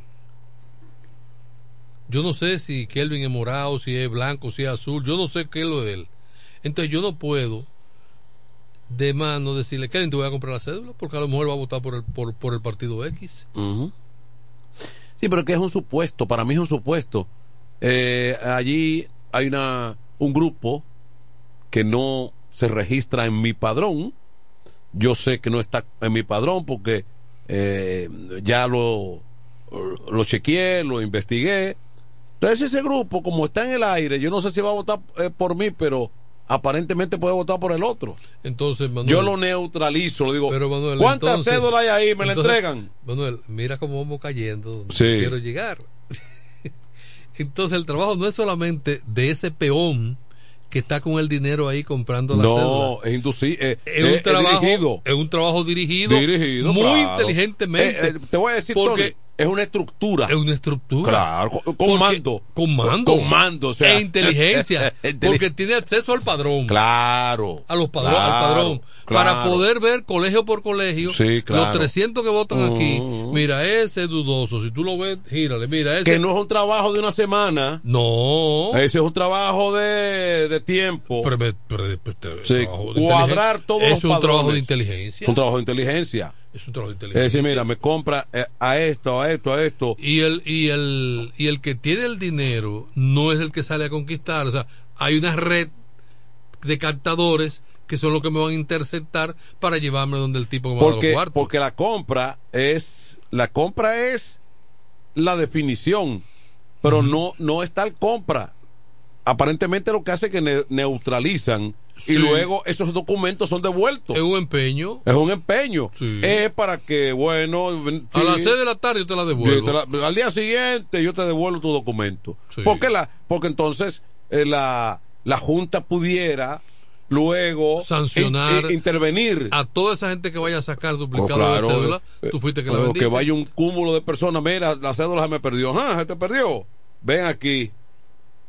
Yo no sé si Kelvin es morado, si es blanco, si es azul. Yo no sé qué es lo de él. Entonces yo no puedo de mano decirle, Kelvin, te voy a comprar la cédula, porque a lo mejor va a votar por el, por, por el partido X. Sí, pero que es un supuesto, para mí es un supuesto. Eh, allí hay una un grupo que no se registra en mi padrón. Yo sé que no está en mi padrón porque eh, ya lo, lo chequeé, lo investigué. Entonces ese grupo, como está en el aire, yo no sé si va a votar eh, por mí, pero aparentemente puede votar por el otro. Entonces, Manuel, Yo lo neutralizo, le digo, Pero, Manuel, ¿cuántas entonces- cédulas hay ahí? ¿Me la entregan? Manuel, mira cómo vamos cayendo donde Sí. quiero llegar. Entonces, el trabajo no es solamente de ese peón que está con el dinero ahí comprando la cédula. No, es inducido. eh, Es eh, un, trabajo, dirigido. es un trabajo dirigido, Dirigido, muy claro. inteligentemente. Eh, eh, te voy a decir, porque Tony, es una estructura. es una estructura. Claro, con, con mando. Con mando. Con mando, o sea. e inteligencia. Inteli- porque tiene acceso al padrón. Claro. A los padrón, claro, al padrón. Para poder ver colegio por colegio. Sí, claro. Los 300 que votan aquí. Mm. Mira, ese es dudoso. Si tú lo ves, gírale. Mira, ese. Que no es un trabajo de una semana. No. Ese es un trabajo de, de tiempo. Pero- pero- pero- pero- Sí, trabajo de cuadrar todos es los un trabajo de inteligencia. Es un trabajo de inteligencia. Es un trabajo de Es decir, mira, me compra eh, a esto, a esto, a esto. y el y el y el que tiene el dinero no es el que sale a conquistar o sea hay una red de captadores que son los que me van a interceptar para llevarme donde el tipo que me va a dar los Porque, la compra es, la compra es la definición, pero no, no es tal compra. Aparentemente lo que hace es que ne- neutralizan Sí. y luego esos documentos son devueltos. es un empeño Es un empeño. Sí. Es para que, bueno, a sí, las 6 de la tarde yo te la devuelvo te la- al día siguiente yo te devuelvo tu documento. Sí. Porque, la, porque entonces eh, la, la Junta pudiera luego Sancionar in- in- intervenir. a toda esa gente que vaya a sacar Oh, duplicado claro, de cédula tú fuiste que la o vendiste que vaya un cúmulo de personas, mira, la cédula se me perdió, ah, se te perdió, ven aquí.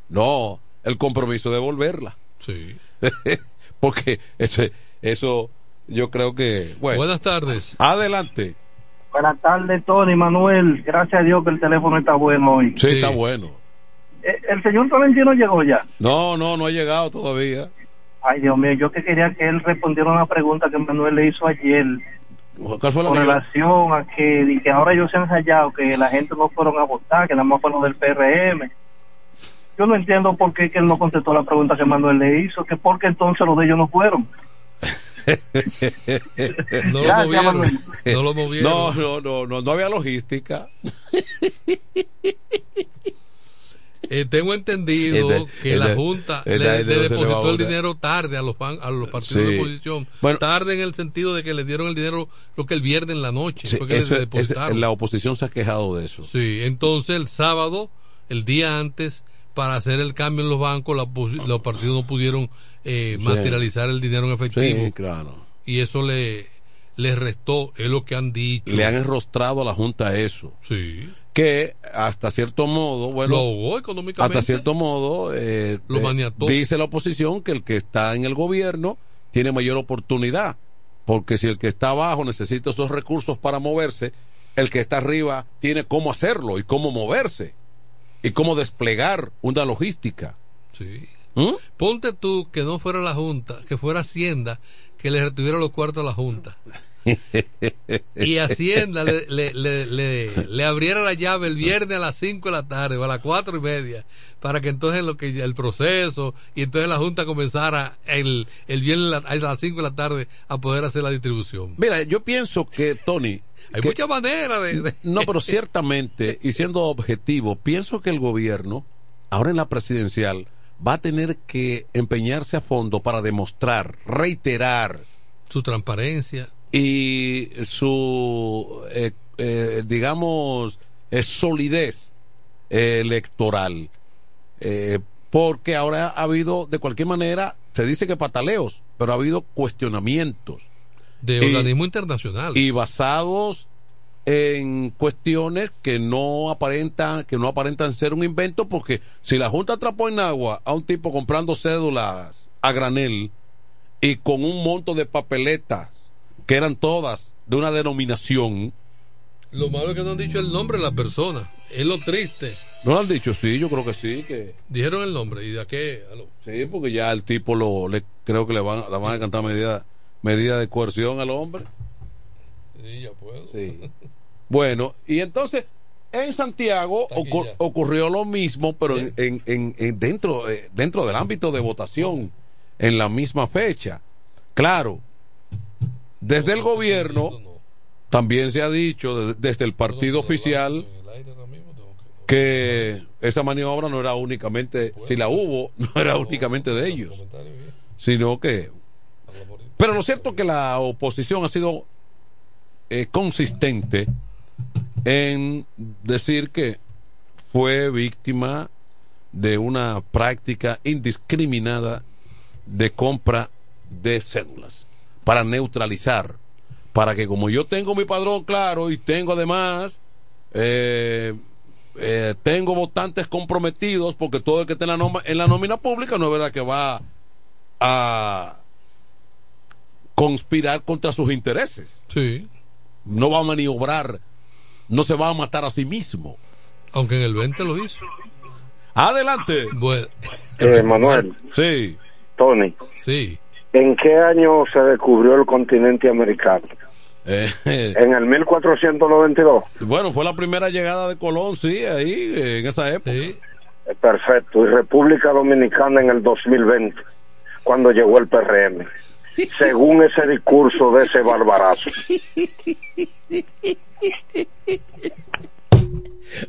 No, el compromiso de devolverla. sí Porque ese, eso yo creo que, bueno, buenas tardes adelante. Buenas tardes, Tony, Manuel. Gracias a Dios que el teléfono está bueno hoy. Sí, Sí. está bueno. Eh, El señor Tolentino llegó ya. No, no, no ha llegado todavía. Ay, Dios mío, yo que quería que él respondiera una pregunta que Manuel le hizo ayer ¿Cuál fue la con relación a que, que ahora ellos se han hallado que la gente no fueron a votar, que nada más fueron del PRM. Yo no entiendo por qué que él no contestó la pregunta que Manuel le hizo, que por qué entonces los de ellos no fueron. no lo movieron no lo movieron No, no, no, no, no había logística. Eh, tengo entendido Este- que la Junta este le, depositó el dinero tarde a los a los partidos Sí. de oposición. Bueno. tarde en el sentido de que le dieron el dinero lo que el viernes en la noche. Sí, fue que eso es- la oposición se ha quejado de eso. Sí, entonces el sábado, el día antes, para hacer el cambio en los bancos, la los partidos no pudieron eh, Sí. materializar el dinero en efectivo. Sí, claro. Y eso le, le restó, es lo que han dicho. Le han enrostrado a la Junta eso. Sí. Que hasta cierto modo, bueno, lo ahogó económicamente. hasta cierto modo, eh, Lo eh, dice la oposición que el que está en el gobierno tiene mayor oportunidad. Porque si el que está abajo necesita esos recursos para moverse, el que está arriba tiene cómo hacerlo y cómo moverse y cómo desplegar una logística. Sí. ¿Mm? Ponte tú que no fuera la Junta, que fuera Hacienda, que le retuviera los cuartos a la Junta. y Hacienda le, le, le, le, le abriera la llave el viernes a las 5 de la tarde o a las cuatro y media para que entonces lo que el proceso y entonces la Junta comenzara el, el viernes a las 5 de la tarde a poder hacer la distribución. Mira, yo pienso que, Tony, Hay que- muchas maneras de, de- No, pero ciertamente, y siendo objetivo, pienso que el gobierno, ahora en la presidencial, va a tener que empeñarse a fondo para demostrar, reiterar su transparencia. y su, eh, eh, digamos, eh, solidez electoral. Porque ahora ha habido, de cualquier manera, se dice que pataleos, pero ha habido cuestionamientos de Y- organismos internacionales. y basados en cuestiones que no aparentan que no aparentan ser un invento porque si la junta atrapó en agua a un tipo comprando cédulas a granel y con un monto de papeletas que eran todas de una denominación. Lo malo es que no han dicho el nombre de la persona. Es lo triste. ¿No lo han dicho? Sí, yo creo que sí. que Dijeron el nombre. ¿Y de a qué? Aló. Sí, porque ya el tipo lo le, creo que le van, le van a cantar medida, medida de coerción al hombre. Sí, ya puedo. Sí. Bueno, y entonces en Santiago ocur- ocurrió lo mismo, pero en, en- en- en- dentro, eh, dentro del ámbito de votación, en la misma fecha. Claro, desde el gobierno también se ha dicho, de- desde el partido oficial, que esa maniobra no era únicamente, si la hubo, no era únicamente de ellos, sino que... Pero lo cierto es que la oposición ha sido eh, consistente en decir que fue víctima de una práctica indiscriminada de compra de cédulas para neutralizar, para que como yo tengo mi padrón claro y tengo además eh, eh, tengo votantes comprometidos porque todo el que esté en la, noma- en la nómina pública no es verdad que va a conspirar contra sus intereses. Sí. No va a maniobrar, no se va a matar a sí mismo. Aunque en el 20 lo hizo. Adelante. Bueno. Eh, Manuel, Sí. Tony, Sí. ¿en qué año se descubrió el continente americano? Eh, En el 1492. bueno, fue la primera llegada de Colón, sí, ahí, en esa época. Eh, Perfecto. Y República Dominicana en el 2020, cuando llegó el PRM. Según ese discurso de ese barbarazo.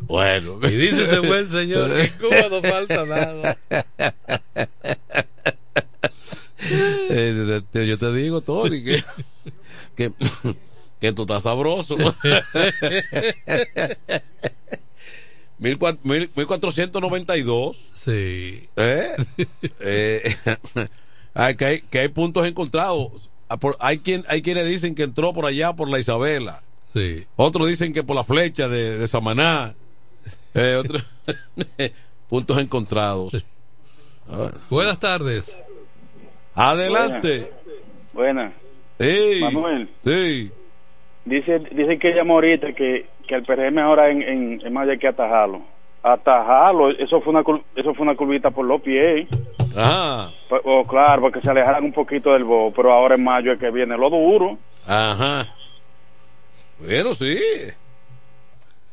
Bueno. Y dice ese buen señor que en Cuba no falta nada. Eh, yo te digo, Tony, que, que, que tú estás sabroso. Mil cua- mil- 1492. Sí. ¿Eh? Eh, hay, que, hay, que hay puntos encontrados. Ah, por- Hay, quien, hay quienes dicen que entró por allá por la Isabela. Sí. Otros dicen que por la flecha de, de Samaná. Eh, otros- puntos encontrados. Ah, Buenas tardes. Adelante. Buena. Ey, Manuel. Sí. Dice, dice que ella ahorita que, que el PRM ahora en, en, en mayo hay que atajarlo. Atajarlo, eso fue una eso fue una curvita por los pies. Ajá. Pues, oh, claro, porque se alejaran un poquito del bo, pero ahora en mayo es que viene lo duro. Ajá. Bueno, sí.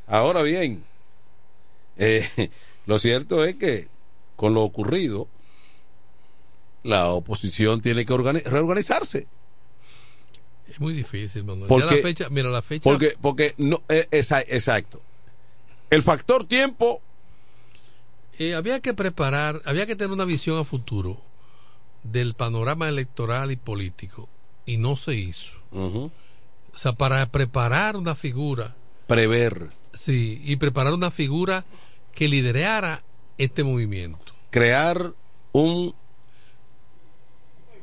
Ahora bien, eh, lo cierto es que con lo ocurrido, la oposición tiene que organi- reorganizarse. Es muy difícil, Manuel. Porque- ya la fecha, mira, la fecha. Porque, porque no, eh, esa- exacto. El factor tiempo, Eh, había que preparar, había que tener una visión a futuro del panorama electoral y político y no se hizo. O sea, para preparar una figura, prever, sí, y preparar una figura que liderara este movimiento. crear un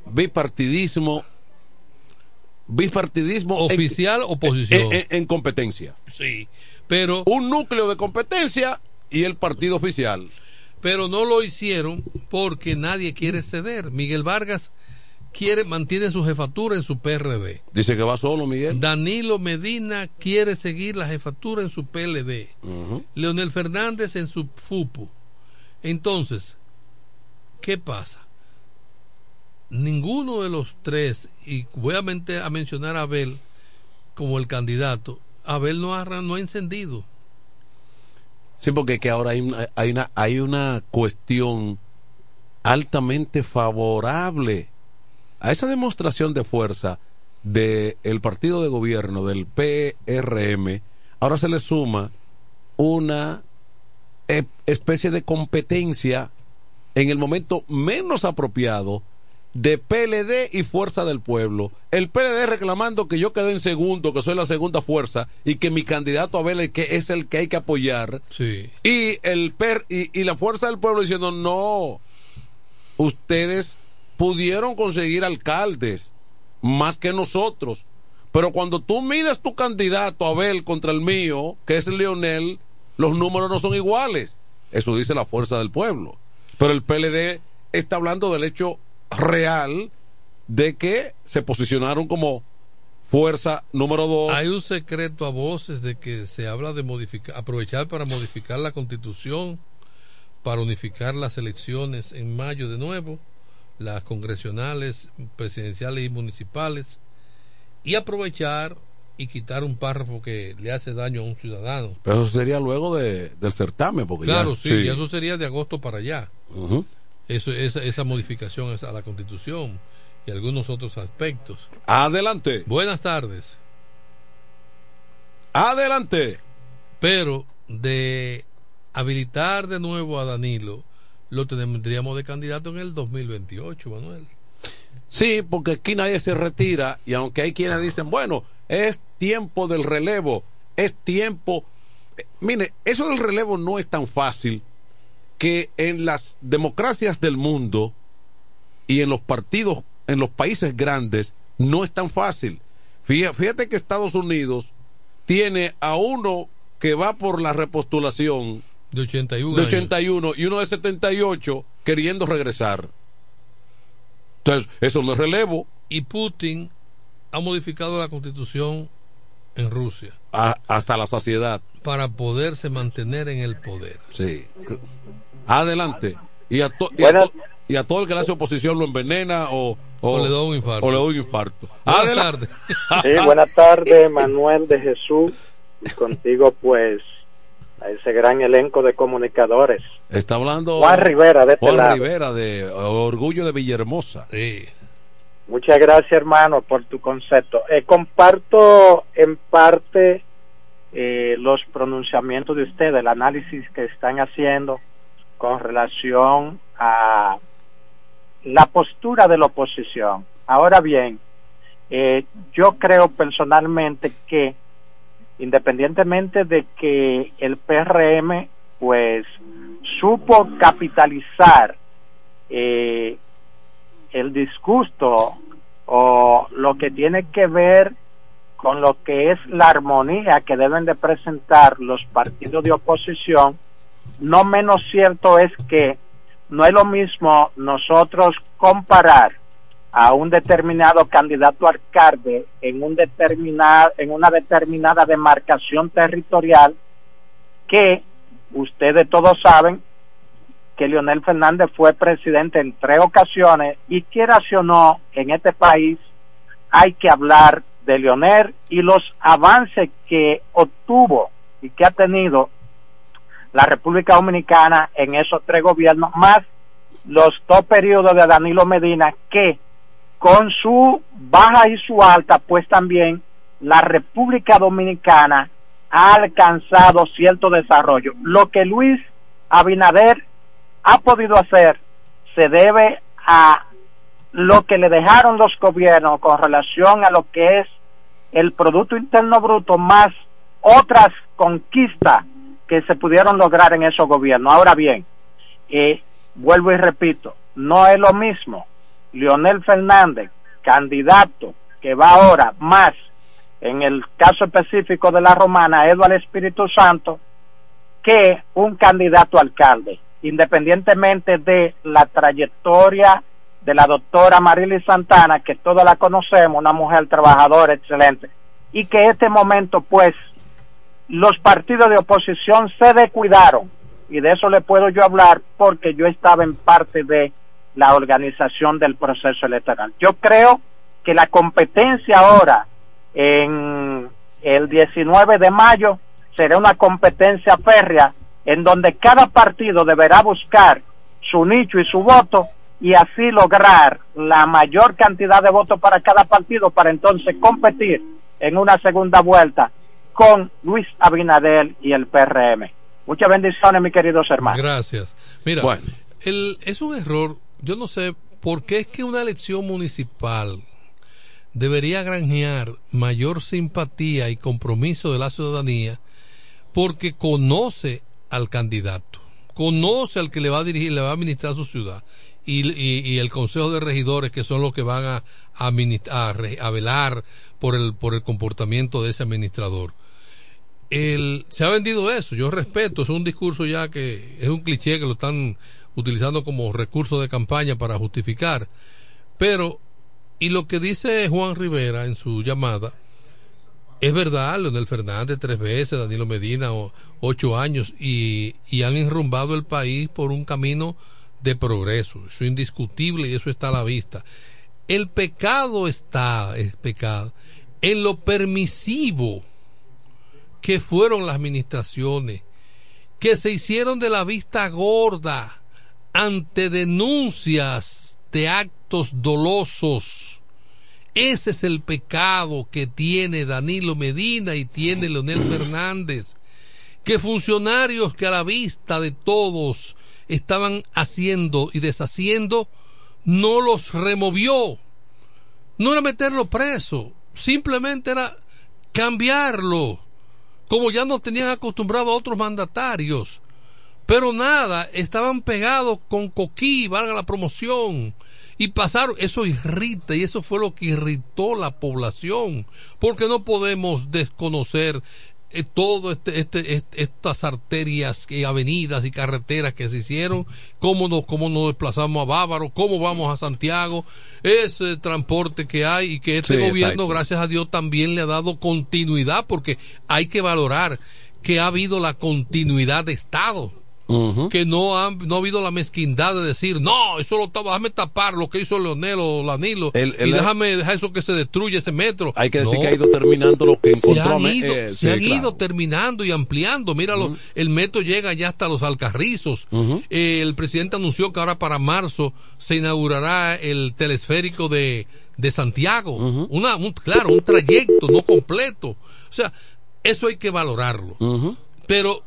bipartidismo, bipartidismo en- Oficial, oposición. en- en- en competencia. Sí, pero un núcleo de competencia y el partido oficial. pero no lo hicieron porque nadie quiere ceder. Miguel Vargas quiere mantiene su jefatura en su PRD. Dice que va solo, Miguel. Danilo Medina quiere seguir la jefatura en su PLD. Leonel Fernández en su FUPU. Entonces, ¿qué pasa? Ninguno de los tres, y voy a, a mencionar a Abel como el candidato, Abel no ha, no ha encendido. Sí, porque que ahora hay una, hay una, hay una cuestión altamente favorable a esa demostración de fuerza del partido de gobierno, del PRM. Ahora se le suma una eh, especie de competencia en el momento menos apropiado de PLD y Fuerza del Pueblo. El PLD reclamando que yo quedé en segundo, que soy la segunda fuerza y que mi candidato Abel es que es el que hay que apoyar. Sí. Y el per y, y la Fuerza del Pueblo diciendo no, ustedes pudieron conseguir alcaldes más que nosotros. Pero cuando tú mides tu candidato Abel contra el mío, que es Leonel, los números no son iguales. Eso dice la Fuerza del Pueblo. Pero el PLD está hablando del hecho real de que se posicionaron como fuerza número dos. Hay un secreto a voces de que se habla de modificar, aprovechar para modificar la constitución, para unificar las elecciones en mayo de nuevo, las congresionales, presidenciales y municipales, y aprovechar y quitar un párrafo que le hace daño a un ciudadano. Pero eso sería luego de, del certamen, porque Claro, ya, sí, y eso sería de agosto para allá. Eso, esa, esa modificación es a la constitución y algunos otros aspectos. Adelante. Buenas tardes. Adelante. Pero de habilitar de nuevo a Danilo, lo tendríamos de candidato en el 2028, Manuel. Sí, porque aquí nadie se retira y aunque hay quienes dicen, bueno, es tiempo del relevo, es tiempo... Eh, Mire, eso del relevo no es tan fácil que en las democracias del mundo y en los partidos, en los países grandes, no es tan fácil. Fíjate, que Estados Unidos tiene a uno que va por la repostulación De 81 de años. 81 y uno de 78 queriendo regresar. Entonces, eso no es relevo. Y Putin ha modificado la constitución en Rusia A- hasta la saciedad. para poderse mantener en el poder. Sí. Adelante. Y a, to- y a Buenas- to- y a todo el que le hace oposición lo envenena o, O le da un infarto. o le da un infarto. Buenas tardes. Sí, buenas tardes, Manuel de Jesús. Y contigo, pues, a ese gran elenco de comunicadores. Está hablando Juan Rivera, de este Juan lado. Rivera de Orgullo de Villahermosa. Muchas gracias, hermano, por tu concepto. Eh, comparto en parte eh, los pronunciamientos de ustedes, el análisis que están haciendo con relación a la postura de la oposición. Ahora bien, eh, yo creo personalmente que independientemente de que el PRM pues supo capitalizar eh, el disgusto o lo que tiene que ver con lo que es la armonía que deben de presentar los partidos de oposición, no menos cierto es que no es lo mismo nosotros comparar a un determinado candidato alcalde en un determinado en una determinada demarcación territorial que ustedes todos saben que Leonel Fernández fue presidente en tres ocasiones y quiera o no en este país hay que hablar de Leonel y los avances que obtuvo y que ha tenido la República Dominicana en esos tres gobiernos, más los dos periodos de Danilo Medina, que con su baja y su alta, pues también la República Dominicana ha alcanzado cierto desarrollo. Lo que Luis Abinader ha podido hacer se debe a lo que le dejaron los gobiernos con relación a lo que es el Producto Interno Bruto más otras conquistas que se pudieron lograr en esos gobiernos. Ahora bien, eh, vuelvo y repito, no es lo mismo Leonel Fernández, candidato que va ahora más en el caso específico de la romana, Eduardo Espíritu Santo, que un candidato alcalde, independientemente de la trayectoria de la doctora Marily Santana, que todos la conocemos, una mujer trabajadora excelente, y que este momento, pues, los partidos de oposición se descuidaron, y de eso le puedo yo hablar porque yo estaba en parte de la organización del proceso electoral. Yo creo que la competencia ahora en el 19 de mayo será una competencia férrea en donde cada partido deberá buscar su nicho y su voto y así lograr la mayor cantidad de votos para cada partido para entonces competir en una segunda vuelta con Luis Abinader y el PRM. Muchas bendiciones, mis queridos hermanos. Gracias. Mira, el, es un error. Yo no sé por qué es que una elección municipal debería granjear mayor simpatía y compromiso de la ciudadanía porque conoce al candidato, conoce al que le va a dirigir, le va a administrar su ciudad y, y- y el consejo de regidores que son los que van a, a, a velar por el, por el comportamiento de ese administrador. El, se ha vendido eso, yo respeto, es un discurso ya que es un cliché que lo están utilizando como recurso de campaña para justificar, Pero, y lo que dice Juan Rivera en su llamada, es verdad, Leonel Fernández tres veces, Danilo Medina ocho años, y, y han enrumbado el país por un camino de progreso. Eso es indiscutible y eso está a la vista. El pecado está, es pecado, en lo permisivo que fueron las administraciones, que se hicieron de la vista gorda ante denuncias de actos dolosos. Ese es el pecado que tiene Danilo Medina y tiene Leonel Fernández. Que funcionarios que a la vista de todos estaban haciendo y deshaciendo, no los removió. No era meterlo preso, simplemente era cambiarlo, como ya nos tenían acostumbrado a otros mandatarios. Pero nada, estaban pegados con coquí, valga la promoción. Y pasaron, eso irrita y eso fue lo que irritó la población, porque no podemos desconocer eh, todo este, este, este- estas arterias y avenidas y carreteras que se hicieron, cómo nos, cómo nos desplazamos a Bávaro, cómo vamos a Santiago, ese transporte que hay y que este Sí, gobierno, exacto. gracias a Dios, también le ha dado continuidad, porque hay que valorar que ha habido la continuidad de Estado que no ha, no ha habido la mezquindad de decir, no, eso lo estaba, déjame tapar lo que hizo Leonel o Danilo El- el- y déjame dejar eso que se destruye ese metro. Hay que decir No. que ha ido terminando lo que se encontró. han a me- ido, eh, se sí, han claro. ido terminando y ampliando. Míralo, el metro llega ya hasta los Alcarrizos. Eh, el presidente anunció que ahora para marzo se inaugurará el telesférico de, de Santiago. Una, un- claro, un trayecto no completo. O sea, eso hay que valorarlo. Pero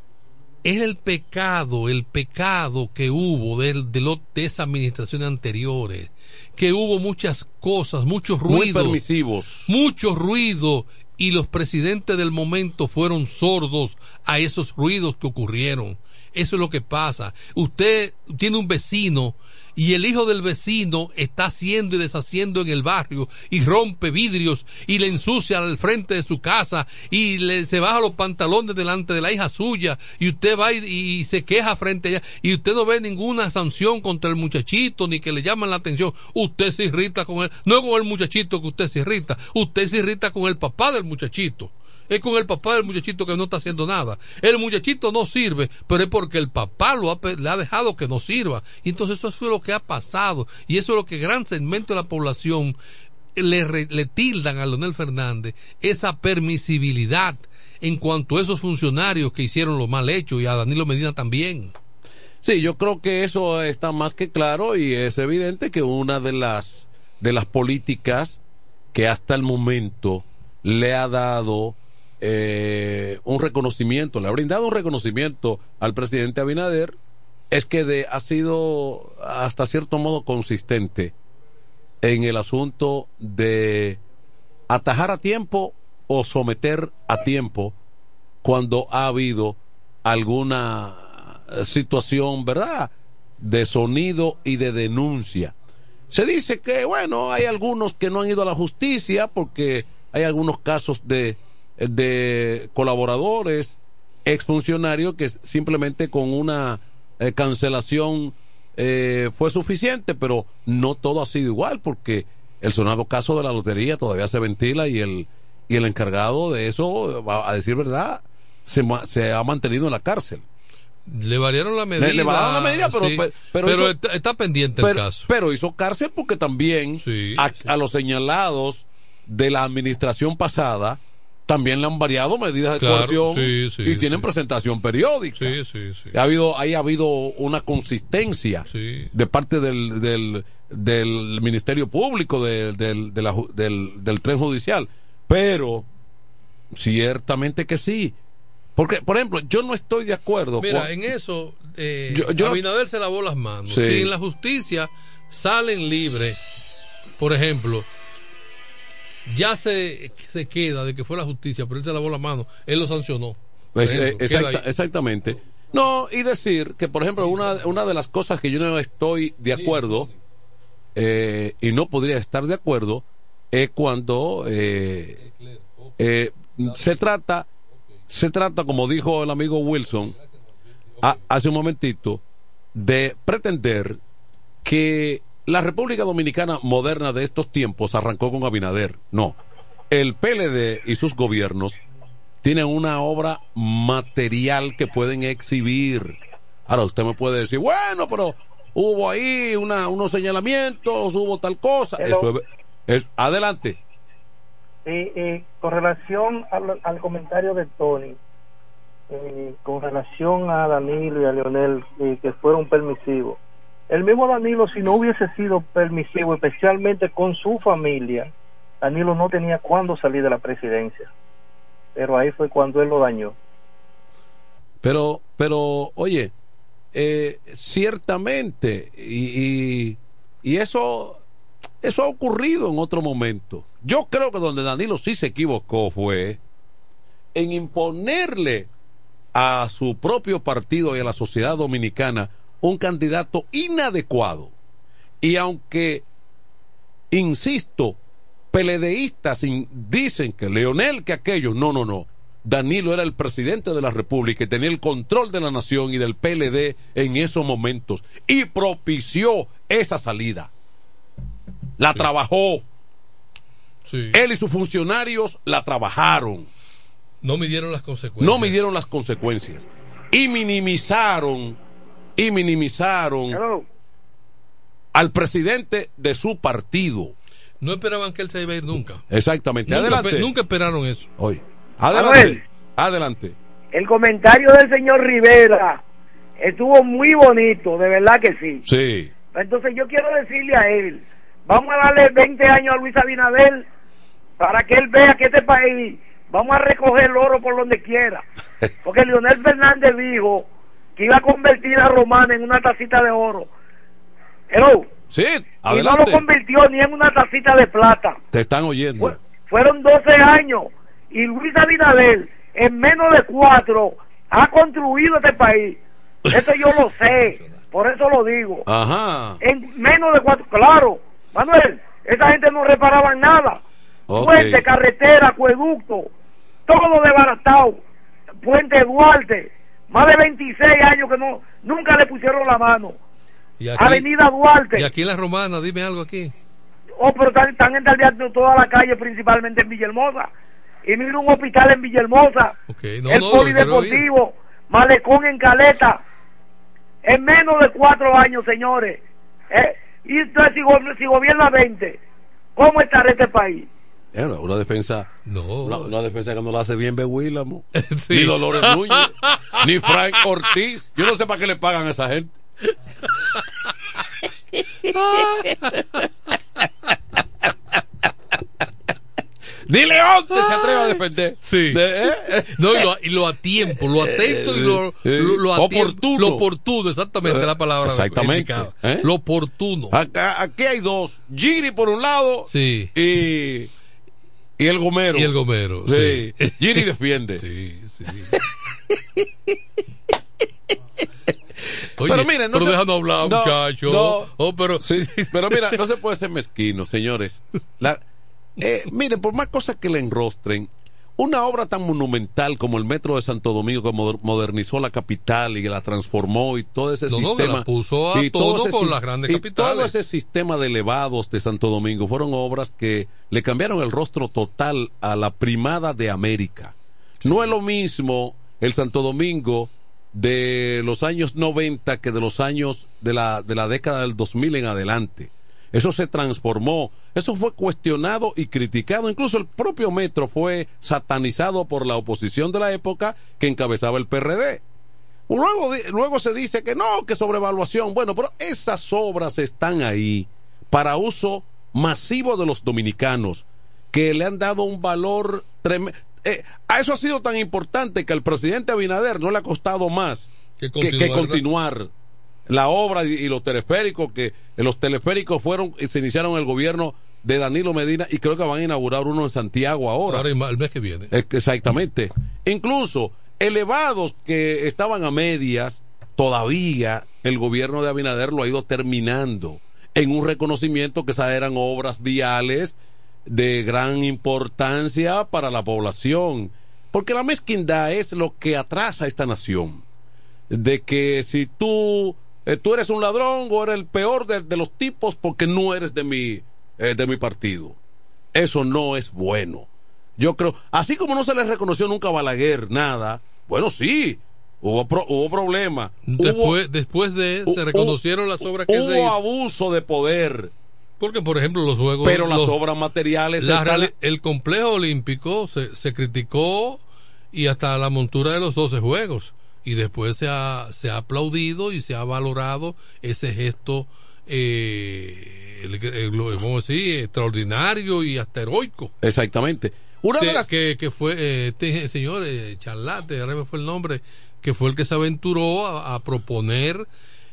es el pecado, el pecado que hubo de, de, lo- de esas administraciones anteriores, que hubo muchas cosas, muchos Muy ruidos, permisivos. mucho ruido, y los presidentes del momento fueron sordos a esos ruidos que ocurrieron. Eso es lo que pasa. Usted tiene un vecino y el hijo del vecino está haciendo y deshaciendo en el barrio y rompe vidrios y le ensucia al frente de su casa y le, se baja los pantalones delante de la hija suya y usted va y, se queja frente a ella y usted no ve ninguna sanción contra el muchachito ni que le llaman la atención. Usted se irrita con él, no con el muchachito que usted se irrita, usted se irrita con el papá del muchachito. Es con el papá del muchachito que no está haciendo nada. El muchachito no sirve, pero es porque el papá lo ha, le ha dejado que no sirva. Y entonces eso fue lo que ha pasado. Y eso es lo que gran segmento de la población le, le tildan a Leonel Fernández, esa permisibilidad en cuanto a esos funcionarios que hicieron lo mal hecho y a Danilo Medina también. Sí, yo creo que eso está más que claro y es evidente que una de las de las políticas que hasta el momento le ha dado eh, un reconocimiento, le ha brindado un reconocimiento al presidente Abinader es que ha sido hasta cierto modo consistente en el asunto de atajar a tiempo o someter a tiempo cuando ha habido alguna eh, situación, ¿verdad? De sonido y de denuncia. Se dice que, bueno, hay algunos que no han ido a la justicia porque hay algunos casos de, de colaboradores, exfuncionarios, que simplemente con una eh, cancelación eh, fue suficiente, pero no todo ha sido igual porque el sonado caso de la lotería todavía se ventila y el, y el encargado de eso, a a decir verdad, se, se ha mantenido en la cárcel. Le variaron la medida. Le, le variaron la medida, pero, sí, pero, pero hizo- está, está pendiente el caso. pero hizo cárcel porque también a, a los señalados de la administración pasada también le han variado medidas de Claro, coerción sí, sí, y tienen presentación periódica. Sí, sí, sí. Ha habido, ahí ha habido una consistencia de parte del, del, del Ministerio Público, de- del, de la del, del tren judicial. Pero, ciertamente que sí. Porque, por ejemplo, yo no estoy de acuerdo. Mira, en eso, eh, Yo- yo no- Abinader se lavó las manos. Si en la justicia salen libres, por ejemplo, ya se, se queda de que fue la justicia, pero él se lavó las manos, él lo sancionó. Pues, ejemplo, eh, exacta- exactamente. No, y decir que, por ejemplo, una, una de las cosas que yo no estoy de acuerdo eh, y no podría estar de acuerdo es cuando eh, eh, se trata, se trata, como dijo el amigo Wilson a- hace un momentito, de pretender que la República Dominicana moderna de estos tiempos arrancó con Abinader. No. El PLD y sus gobiernos tienen una obra material que pueden exhibir. Ahora usted me puede decir, bueno, pero hubo ahí una, unos señalamientos, hubo tal cosa. Eso es, es- adelante. Y, y con relación al, al comentario de Tony, eh, con relación a Danilo y a Leonel, eh, que fueron permisivos, el mismo Danilo, si no hubiese sido permisivo, especialmente con su familia, Danilo no tenía cuándo salir de la presidencia. Pero ahí fue cuando él lo dañó. Pero, pero, oye, eh, ciertamente, y, y, y eso, eso ha ocurrido en otro momento. Yo creo que donde Danilo sí se equivocó fue en imponerle a su propio partido y a la sociedad dominicana un candidato inadecuado. Y aunque, insisto, peledeístas dicen que Leonel, que aquello, no, no, no. Danilo era el presidente de la República y tenía el control de la nación y del PLD en esos momentos y propició esa salida. La trabajó. Él y sus funcionarios la trabajaron. No midieron las consecuencias. No midieron las consecuencias. Y minimizaron, y minimizaron al presidente de su partido. No esperaban que él se iba a ir nunca. Exactamente. Nunca, adelante. nunca esperaron eso. Hoy. Adelante. Adelante. El comentario del señor Rivera estuvo muy bonito, de verdad que sí. Sí. Entonces yo quiero decirle a él, vamos a darle 20 años a Luis Abinader para que él vea que este país, vamos a recoger el oro por donde quiera. Porque Leonel Fernández dijo que iba a convertir a Romana en una tacita de oro. Hello. Sí, Y no adelante. lo convirtió ni en una tacita de plata. Te están oyendo. Fueron 12 años y Luis Abinader en menos de cuatro ha construido este país. Eso yo lo sé, por eso lo digo. Ajá. En menos de cuatro, claro. Manuel, esa gente no reparaba nada. Ok. Puente, carretera, acueducto, todo desbaratado. Puente Duarte, más de 26 años que no nunca le pusieron la mano. Y aquí, Avenida Duarte. y aquí la Romana, dime algo aquí. Oh, pero están, están entaldeando toda la calle, principalmente en Villahermosa. Y mira un hospital en Villahermosa, no, el no, polideportivo, malecón en Caleta. En menos de cuatro años, señores. ¿Eh? Y entonces, si gobierna 20, ¿cómo estará este país? Era una defensa. No. Una, una defensa que no la hace bien Behuílamo. Ni Dolores Núñez. ni Frank Ortiz. Yo no sé para qué le pagan a esa gente. Ni León se atreve a defender. Sí. No, y lo, y lo a tiempo, lo atento y lo, Eh, lo, lo tiempo, oportuno. Lo oportuno, exactamente la palabra. Exactamente. ¿Eh? Lo oportuno. Acá, aquí hay dos. Giri por un lado. Sí. Y, y el Gomero. Y el Gomero. Sí. sí. Giri defiende. Sí, sí. pero miren, no pero se- déjanos hablar, no, muchacho. no. Oh, pero, Pero mira, no se puede ser mezquino, señores. La, eh, miren, por más cosas que le enrostren, una obra tan monumental como el Metro de Santo Domingo, que moder- modernizó la capital y la transformó y todo ese No, no, que sistema. la puso a y todo ese con las grandes y capitales. todo ese sistema de elevados de Santo Domingo fueron obras que le cambiaron el rostro total a la primada de América. No es lo mismo el Santo Domingo de los años 90 que de los años de la, de la década del 2000 en adelante. Eso se transformó, eso fue cuestionado y criticado, incluso el propio metro fue satanizado por la oposición de la época que encabezaba el PRD. Luego, luego se dice que no, que sobrevaluación. Bueno, pero esas obras están ahí para uso masivo de los dominicanos, que le han dado un valor tremendo. a eso ha sido tan importante que al presidente Abinader no le ha costado más que, continuar la obra y, y los teleféricos, que los teleféricos fueron y se iniciaron en el gobierno de Danilo Medina y creo que van a inaugurar uno en Santiago ahora. el mes que viene. Eh, Exactamente. Incluso elevados que estaban a medias, todavía el gobierno de Abinader lo ha ido terminando en un reconocimiento que esas eran obras viales de gran importancia para la población. Porque la mezquindad es lo que atrasa a esta nación. De que si tú eh, tú eres un ladrón o eres el peor de, de los tipos porque no eres de mi, eh, de mi partido. Eso no es bueno. Yo creo, así como no se le reconoció nunca a Balaguer nada, bueno, sí, hubo, pro- hubo problema. Después, después de, se reconocieron las obras que Hubo abuso de poder. Porque, por ejemplo, los juegos. Pero las los- obras materiales la están- reali- el complejo olímpico se, se criticó y hasta la montura de los 12 juegos. Y después se ha, se ha aplaudido y se ha valorado ese gesto, eh, el- el- vamos a decir, extraordinario y hasta heroico. Exactamente. Una de las que, que fue eh, este señor eh, Charlate, ahora me fue el nombre, que fue el que se aventuró a, a proponer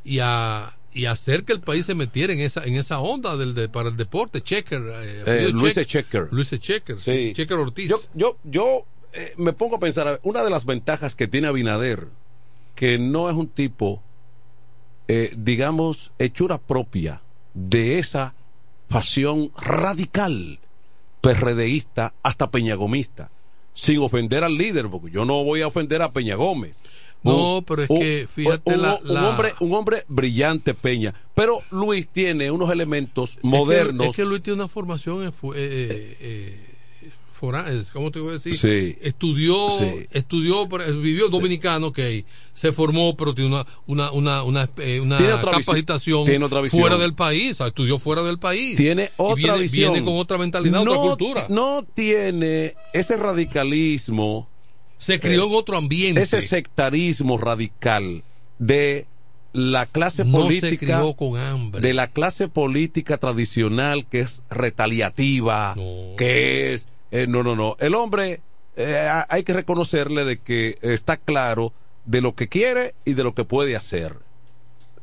y a, y hacer que el país se metiera en esa en esa onda del de- para el deporte. Checker, eh, Eh, Luis Check- Checker. Luis Checker, sí. Sí. Checker Ortiz. Yo, yo, yo eh, me pongo a pensar, una de las ventajas que tiene Abinader, que no es un tipo, eh, digamos, hechura propia de esa pasión radical, perredeísta, hasta peñagomista, sin ofender al líder, porque yo no voy a ofender a Peña Gómez. No, Un- pero es un- que fíjate un, la- hombre, un hombre brillante, Peña. Pero Luis tiene unos elementos Es que- modernos. Es que, Luis tiene una formación en fu- eh, eh, es- ¿cómo te voy a decir? Sí. Estudió, Sí. estudió, vivió dominicano, ok, se formó, pero tiene una, una, una, una, eh, una Tiene capacitación tiene otra fuera del país, estudió fuera del país. Tiene otra viene, visión. Viene con otra mentalidad, no, otra cultura. No tiene ese radicalismo. Se crió en otro ambiente. Ese sectarismo radical de la clase No se política. crió con hambre. De la clase política tradicional que es retaliativa, que es. Eh, no, no, no. El hombre, eh, ha- hay que reconocerle de que está claro de lo que quiere y de lo que puede hacer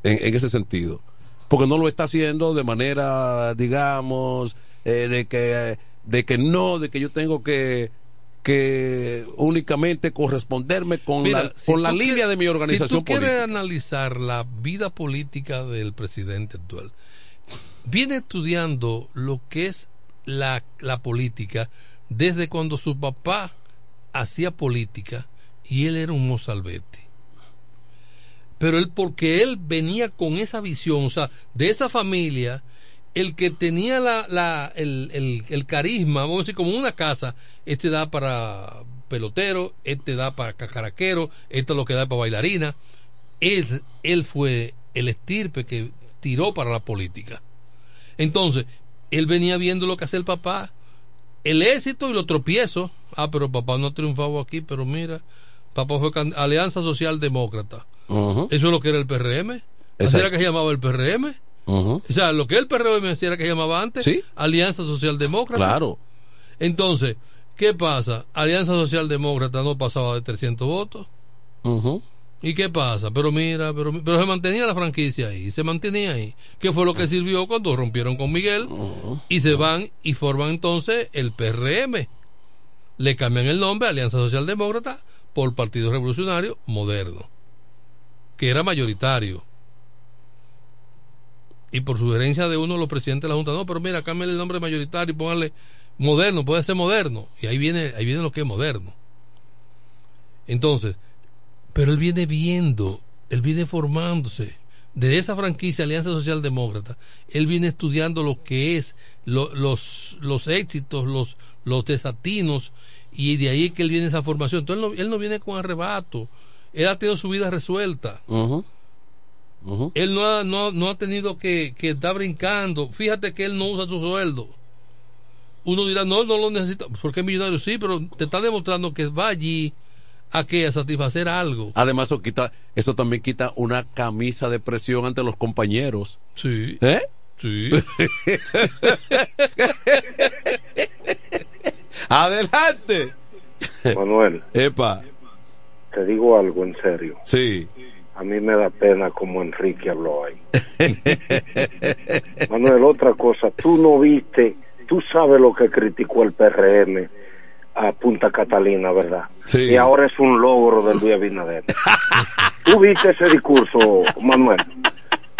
en, en ese sentido. Porque no lo está haciendo de manera, digamos, eh, de que de que no, de que yo tengo que que únicamente corresponderme con Mira, la, si con la línea de mi organización Si tú quieres analizar la vida política del presidente actual, viene estudiando lo que es la, la política desde cuando su papá hacía política y él era un mozalbete. Pero él, porque él venía con esa visión, o sea, de esa familia, el que tenía la, la, el, el, carisma, vamos a decir, como una casa, este da para pelotero, este da para cacaraquero, este es lo que da para bailarina. Él, él fue el estirpe que tiró para la política. Entonces, él venía viendo lo que hacía el papá, el éxito y los tropiezos. Ah, pero papá no ha triunfado aquí, pero mira, papá fue Alianza Social Demócrata. Eso es lo que era el PRM. Así era que se llamaba el PRM. O sea, lo que el PRM era que se llamaba antes, Sí. Alianza Social Demócrata. Claro. Entonces, ¿qué pasa? Alianza Social Demócrata no pasaba de 300 votos. Ujú. ¿Y qué pasa? Pero mira, pero, pero se mantenía la franquicia ahí, se mantenía ahí. ¿Qué fue lo que sirvió cuando rompieron con Miguel? Y se van y forman entonces el PRM. Le cambian el nombre Alianza Social Demócrata por Partido Revolucionario Moderno, que era mayoritario. Y por sugerencia de uno de los presidentes de la Junta, no, pero mira, cámbiale el nombre mayoritario y póngale moderno, puede ser moderno. Y ahí viene, ahí viene lo que es moderno. Entonces, pero él viene viendo, él viene formándose. De esa franquicia Alianza Social Demócrata, él viene estudiando lo que es lo- los, los éxitos, los, los desatinos, y de ahí es que él viene esa formación. Entonces él no, él no viene con arrebato, él ha tenido su vida resuelta. Él no ha, no, no ha tenido que, que estar brincando. Fíjate que él no usa su sueldo. Uno dirá, no, no lo necesita. Porque es millonario, sí, pero te está demostrando que va allí a que a satisfacer algo. Además, eso, quita, eso también quita una camisa de presión ante los compañeros. Sí. ¿Eh? Sí. Adelante. Manuel, Epa. te digo algo en serio. Sí. A mí me da pena como Enrique habló ahí. Manuel, otra cosa, tú no viste, tú sabes lo que criticó el PRM a Punta Catalina, ¿verdad? Sí. Y ahora es un logro del Luis Abinader. tú viste ese discurso, Manuel.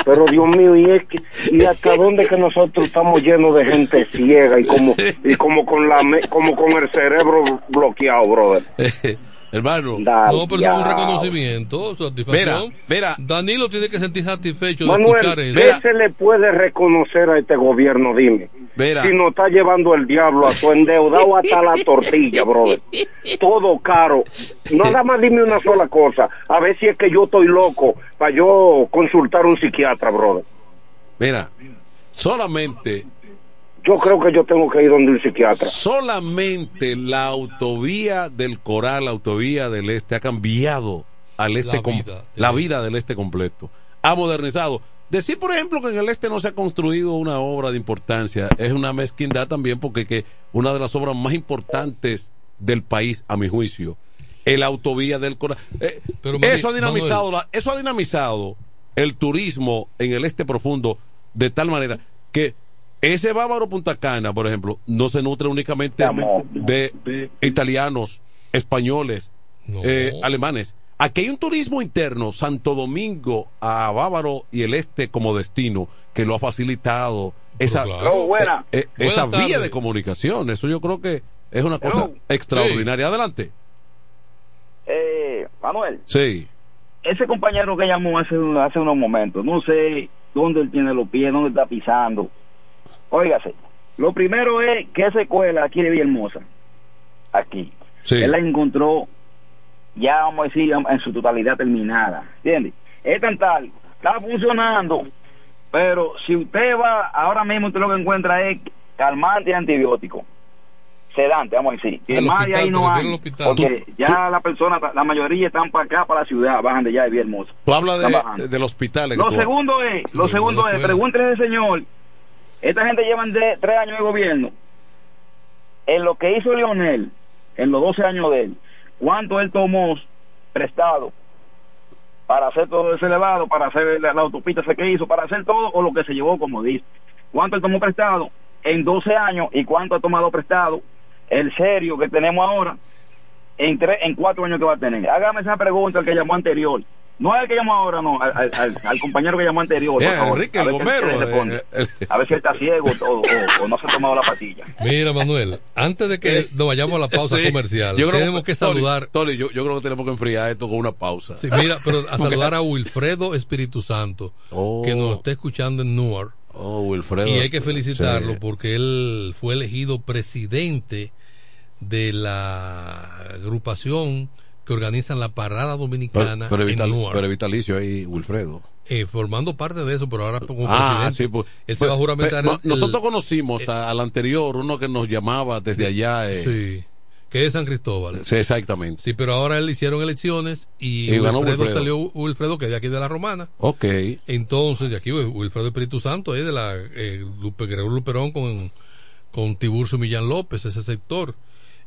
Pero Dios mío, y es que, y hasta dónde que nosotros estamos llenos de gente ciega y como, y como con la, como con el cerebro bloqueado, brother. Hermano. No, pero es un reconocimiento, satisfacción. Mira, mira. Danilo tiene que sentir satisfecho de Manuel, escuchar eso. ¿qué se le puede reconocer a este gobierno? Dime. Mira. Si nos está llevando el diablo a tu endeudado hasta la tortilla, brother. Todo caro. Nada más dime una sola cosa. A ver si es que yo estoy loco para yo consultar a un psiquiatra, brother. Mira, solamente Yo creo que yo tengo que ir donde un psiquiatra. solamente la autovía del Coral, la autovía del Este, ha cambiado al este La com- vida. la vida del Este completo. Ha modernizado. Decir, por ejemplo, que en el Este no se ha construido una obra de importancia es una mezquindad también porque que una de las obras más importantes del país, a mi juicio, es la autovía del Coral. Eh, Pero, eso, ha dinamizado la- eso ha dinamizado el turismo en el Este profundo de tal manera que ese bávaro Punta Cana, por ejemplo, no se nutre únicamente de italianos, españoles, eh, alemanes. Aquí hay un turismo interno, Santo Domingo a Bávaro y el Este como destino, que lo ha facilitado esa, claro. Buena. eh, eh, esa vía de comunicación. Eso yo creo que es una cosa extraordinaria. Adelante. Eh, Manuel, Sí. ese compañero que llamó hace, hace unos momentos, no sé dónde él tiene los pies, dónde está pisando. Óigase, lo primero es que esa escuela aquí de Villahermosa, aquí, Sí. él la encontró ya, vamos a decir, en su totalidad terminada, ¿entiendes? Es tan tal, está funcionando, pero si usted va, ahora mismo usted lo que encuentra es calmante y antibiótico. Sedante, vamos a decir. Al más de hospital, ahí te no hay. al. Porque Tú- ya la persona, la mayoría están para acá, para la ciudad, bajan de allá de Villahermosa. Tú hablas de, del hospital. Lo tú- segundo es, lo segundo es, pregúntele a ese señor, esta gente llevan de tres años de gobierno, en lo que hizo Leonel, en los 12 años de él, cuánto él tomó prestado para hacer todo ese elevado, para hacer la, la autopista que hizo, para hacer todo o lo que se llevó, como dice. ¿Cuánto él tomó prestado en 12 años y cuánto ha tomado prestado el serio que tenemos ahora en, tres, en cuatro años que va a tener? Hágame esa pregunta el que llamó anterior. No es el que llamó ahora, no, al, al- al- al compañero que llamó anterior. Bien, favor. Enrique, A el ver si él gomero, responde. eh, el- A ver si él está ciego o, o- o no se ha tomado la pastilla. Mira, Manuel, antes de que nos vayamos a la pausa Sí, comercial, yo creo- tenemos que Tony, saludar. Tony, yo, yo creo que tenemos que enfriar esto con una pausa. Sí, mira, pero a saludar a Wilfredo Espíritu Santo, Oh. que nos está escuchando en Newark. Oh, Wilfredo. Y hay que felicitarlo Sí. porque él fue elegido presidente de la agrupación que organizan la parada Pero, dominicana pero, en vital- Newark. pero vitalicio ahí, Wilfredo. Eh, formando parte de eso, pero ahora como Ah, presidente. sí, pues, él se va a pues, juramentar. pues, el- nosotros conocimos a- al anterior, uno que nos llamaba desde allá. eh, Sí, que es San Cristóbal. sí, exactamente. Sí, pero ahora él hicieron elecciones y, Y ganó Wilfredo, Wilfredo. salió Wilfredo, que es de aquí de la Romana. Ok. Entonces, de aquí Wilfredo Espíritu Santo es de la eh, Lupe, Gregorio Luperón con, con Tiburcio Millán López, ese sector.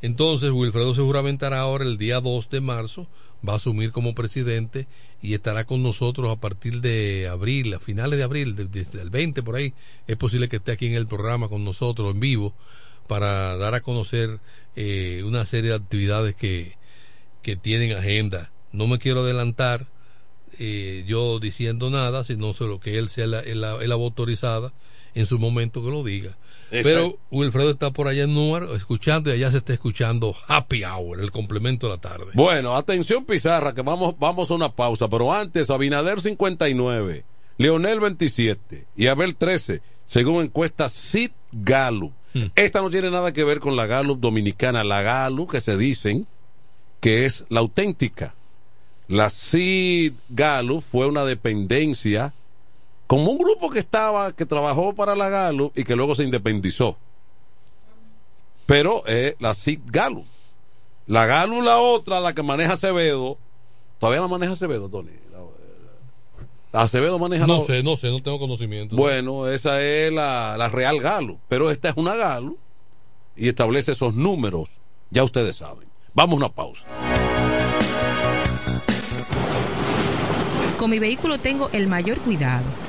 Entonces, Wilfredo se juramentará ahora el día 2 de marzo, va a asumir como presidente y estará con nosotros a partir de abril, a finales de abril, de- desde el 20 por ahí. Es posible que esté aquí en el programa con nosotros en vivo para dar a conocer eh, una serie de actividades que, que tienen agenda. No me quiero adelantar eh, yo diciendo nada, sino solo que él sea la, la, la autorizada en su momento que lo diga. Pero Wilfredo está por allá en Newark escuchando y allá se está escuchando Happy Hour, el complemento de la tarde. Bueno, atención Pizarra, que vamos, vamos a una pausa, pero antes Abinader 59, Leonel 27 y Abel 13, según encuesta Sid Gallup. Esta no tiene nada que ver con la Gallup dominicana, la Gallup que se dicen que es la auténtica. La Sid Gallup fue una dependencia como un grupo que estaba, que trabajó para la Gallup y que luego se independizó. Pero eh, la Sid Gallup. La Gallup, la otra, la que maneja Acevedo. ¿Todavía la maneja Acevedo, Tony? La- Acevedo maneja No la- sé, no sé, no tengo conocimiento. Bueno, esa es la, la Real Gallup. Pero esta es una Gallup y establece esos números. Ya ustedes saben. Vamos a una pausa. Con mi vehículo tengo el mayor cuidado.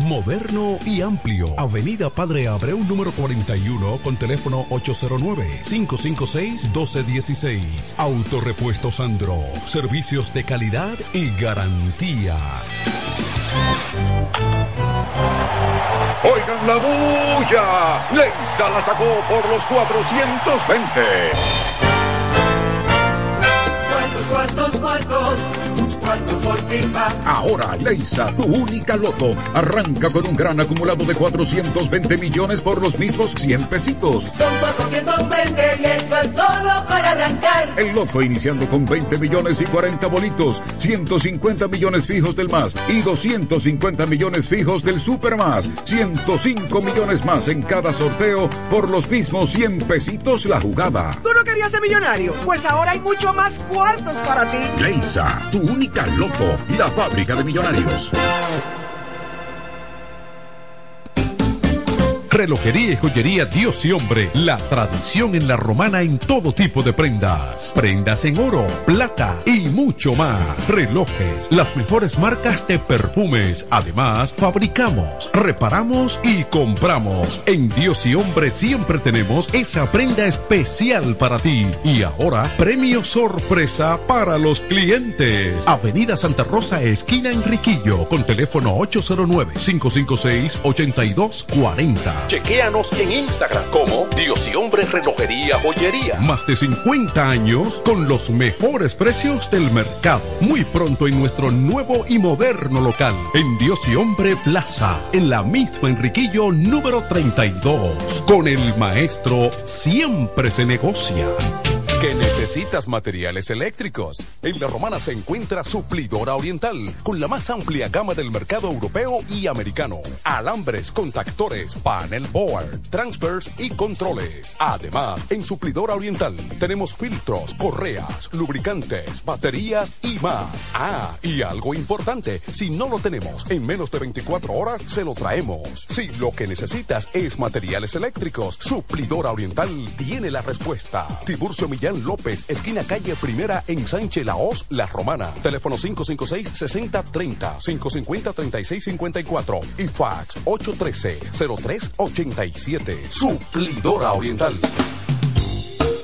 Moderno y amplio. Avenida Padre Abreu número 41 con teléfono 809-556-1216. Autorepuesto Sandro. Servicios de calidad y garantía. Oigan la bulla. Leisa la sacó por los 420. Cuartos, cuartos, cuartos. Ahora, Leisa, tu única loto, arranca con un gran acumulado de 420 millones por los mismos 100 pesitos. Son 420 y eso es solo para arrancar. El loto iniciando con 20 millones y 40 bolitos, 150 millones fijos del más y 250 millones fijos del super más, 105 millones más en cada sorteo por los mismos 100 pesitos la jugada. ¿Tú no querías ser millonario? Pues ahora hay mucho más cuartos para ti. Leisa, tu única loto, la fábrica de millonarios. Relojería y joyería Dios y Hombre, la tradición en la romana en todo tipo de prendas. Prendas en oro, plata y mucho más. Relojes, las mejores marcas de perfumes. Además, fabricamos, reparamos y compramos. En Dios y Hombre siempre tenemos esa prenda especial para ti. Y ahora, premio sorpresa para los clientes. Avenida Santa Rosa, esquina Enriquillo, con teléfono 809-556-8240. Chequéanos en Instagram como Dios y Hombre Relojería Joyería. Más de 50 años con los mejores precios del mercado. Muy pronto en nuestro nuevo y moderno local. En Dios y Hombre Plaza. En la misma Enriquillo número 32. Con el maestro siempre se negocia. ¿Que necesitas materiales eléctricos? En La Romana se encuentra Suplidora Oriental, con la más amplia gama del mercado europeo y americano. Alambres, contactores, panel board, transfers y controles. Además, en Suplidora Oriental tenemos filtros, correas, lubricantes, baterías y más. Ah, y algo importante, si no lo tenemos en menos de 24 horas, se lo traemos. Si lo que necesitas es materiales eléctricos, Suplidora Oriental tiene la respuesta. Tiburcio Millán López, esquina calle Primera en Sánchez Laos, La Romana. Teléfono 556-6030, 550-3654 y fax 813-0387. Suplidora Oriental.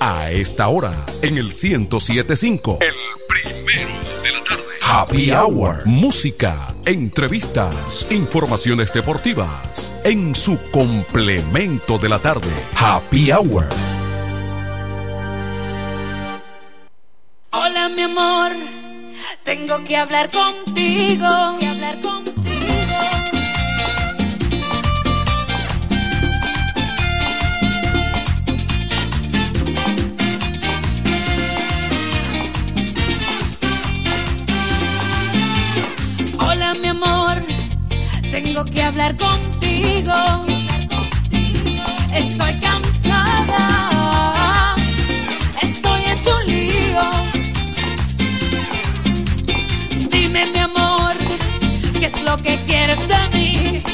A esta hora, en el 1075. El primero de la tarde. Happy Hour. Música, entrevistas, informaciones deportivas. En su complemento de la tarde. Happy Hour. Hola mi amor, tengo que hablar contigo. Que hablar contigo. Hola mi amor, tengo que hablar contigo. Estoy cansada, lo que quieres de mí?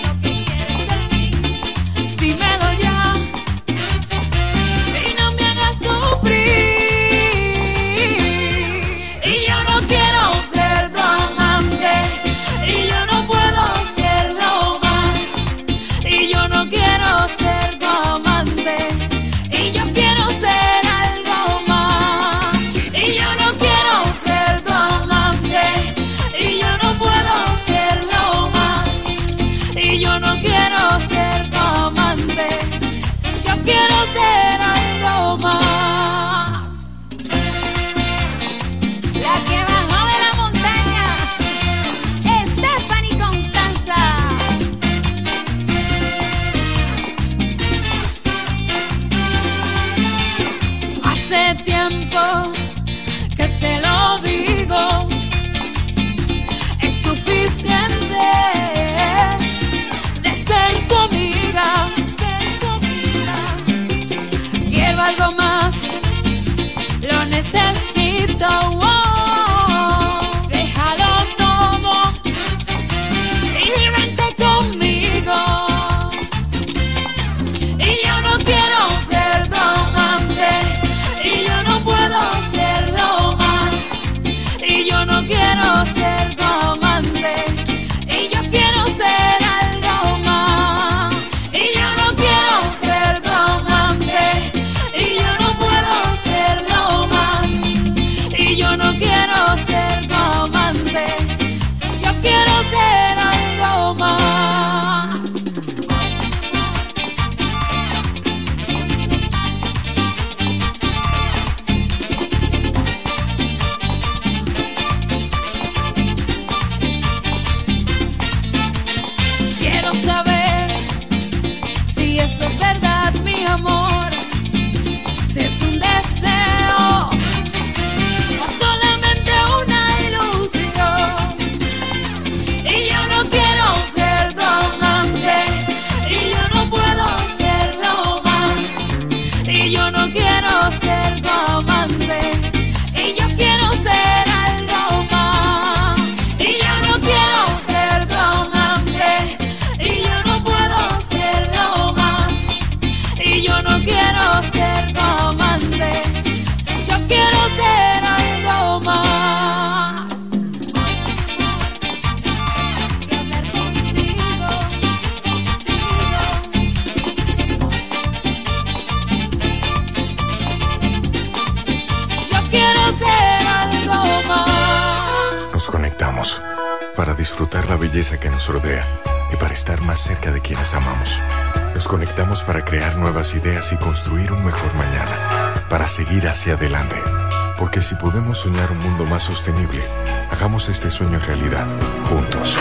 Un mundo más sostenible, hagamos este sueño realidad, juntos.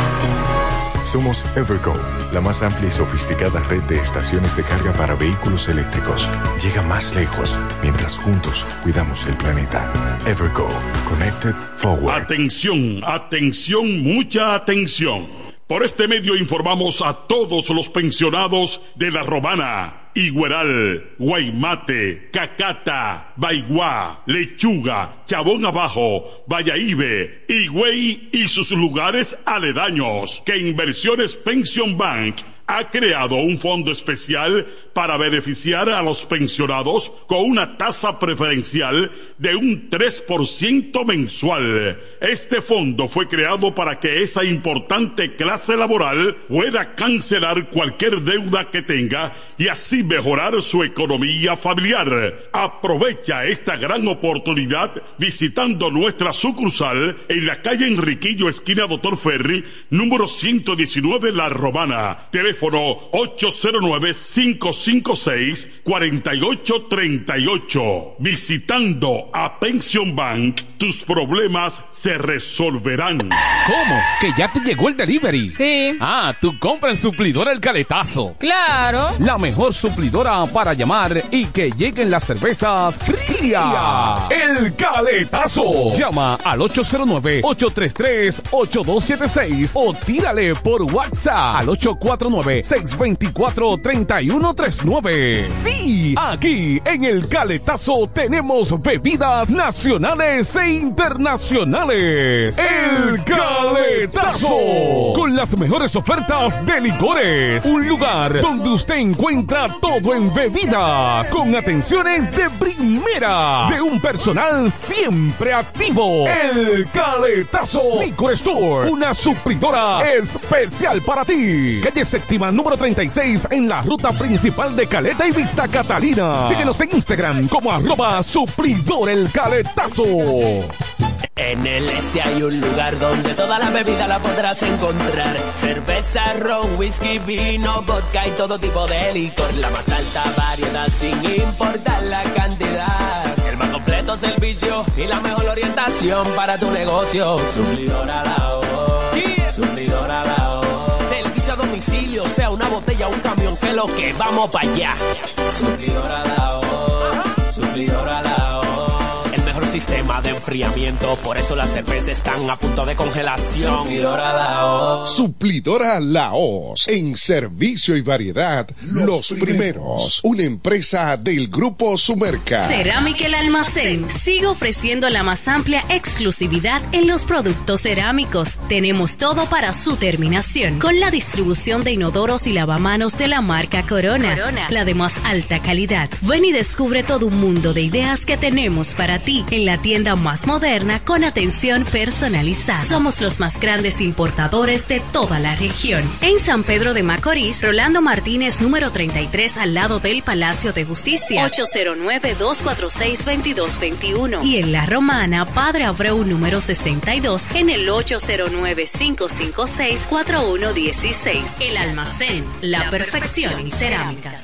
Somos Evergo, la más amplia y sofisticada red de estaciones de carga para vehículos eléctricos. Llega más lejos mientras juntos cuidamos el planeta. Evergo, Connected Forward. Atención, atención, mucha atención. Por este medio informamos a todos los pensionados de La Romana, Igueral, Guaymate, Cacata, Baigua, Lechuga, Chabón Abajo, Valladolid, Higüey y sus lugares aledaños que Inversiones Pension Bank ha creado un fondo especial para beneficiar a los pensionados con una tasa preferencial de un 3% mensual. Este fondo fue creado para que esa importante clase laboral pueda cancelar cualquier deuda que tenga y así mejorar su economía familiar. Aprovecha esta gran oportunidad visitando nuestra sucursal en la calle Enriquillo, esquina Doctor Ferry, número 119 La Romana. Teléfono 809-556-4838. Visitando a Pension Bank, tus problemas se resolverán. ¿Cómo? ¿Que ya te llegó el delivery? Sí. Ah, tú compra en suplidora el caletazo. Claro. La mejor suplidora para llamar y que lleguen las cervezas fría. El caletazo. Llama al 809-833-8276 o tírale por WhatsApp al 849-624-3139. Sí, aquí en el caletazo tenemos bebidas nacionales e internacionales. El caletazo. Con las mejores ofertas de licores. Un lugar donde usted encuentra todo en bebidas. Con atenciones de primera. De un personal siempre activo. El caletazo. Licor Store. Una supridora especial para ti. Calle séptima número 36 en la ruta principal de Caleta y Vista Catalina. Síguenos en Instagram como arroba suplidor el caletazo. En el este hay un lugar donde toda la bebida la podrás encontrar. Cerveza, ron, whisky, vino, vodka y todo tipo de licor. La más alta variedad sin importar la cantidad. El más completo servicio y la mejor orientación para tu negocio. Suplidor a la voz. Suplidor a la sea una botella o un camión, que lo que vamos para allá. Suplidor a la voz. Suplidor a la sistema de enfriamiento. Por eso las cervezas están a punto de congelación. Suplidora Laos. Suplidora Laos. En servicio y variedad, los, primeros. Una empresa del Grupo Sumerca. Cerámica El Almacén. Sigue ofreciendo la más amplia exclusividad en los productos cerámicos. Tenemos todo para su terminación. Con la distribución de inodoros y lavamanos de la marca Corona. Corona. La de más alta calidad. Ven y descubre todo un mundo de ideas que tenemos para ti en la tienda más moderna con atención personalizada. Somos los más grandes importadores de toda la región. En San Pedro de Macorís, Rolando Martínez, número 33, al lado del Palacio de Justicia. 809-246-2221. Y en La Romana, Padre Abreu, número 62, en el 809-556-4116. El almacén, la, perfección en cerámicas.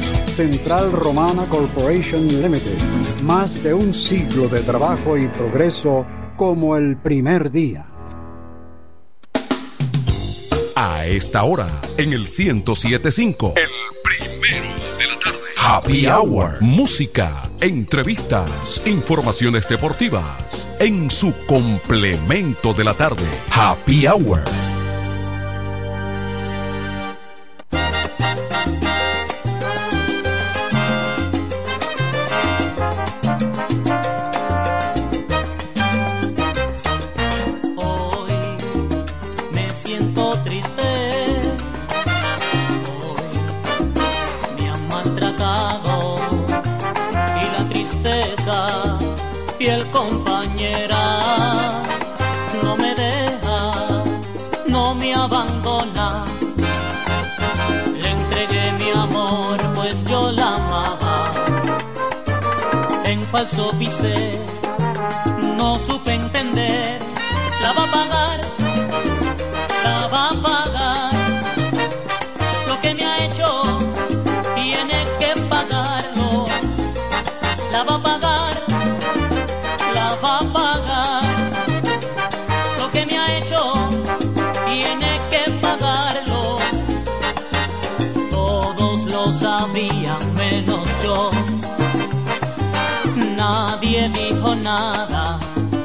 Central Romana Corporation Limited. Más de un siglo de trabajo y progreso como el primer día. A esta hora, en el 1075. El primero de la tarde. Happy Hour. Música, entrevistas, informaciones deportivas. En su complemento de la tarde. Happy Hour. Falso pisé, no supe entender. La va a pagar,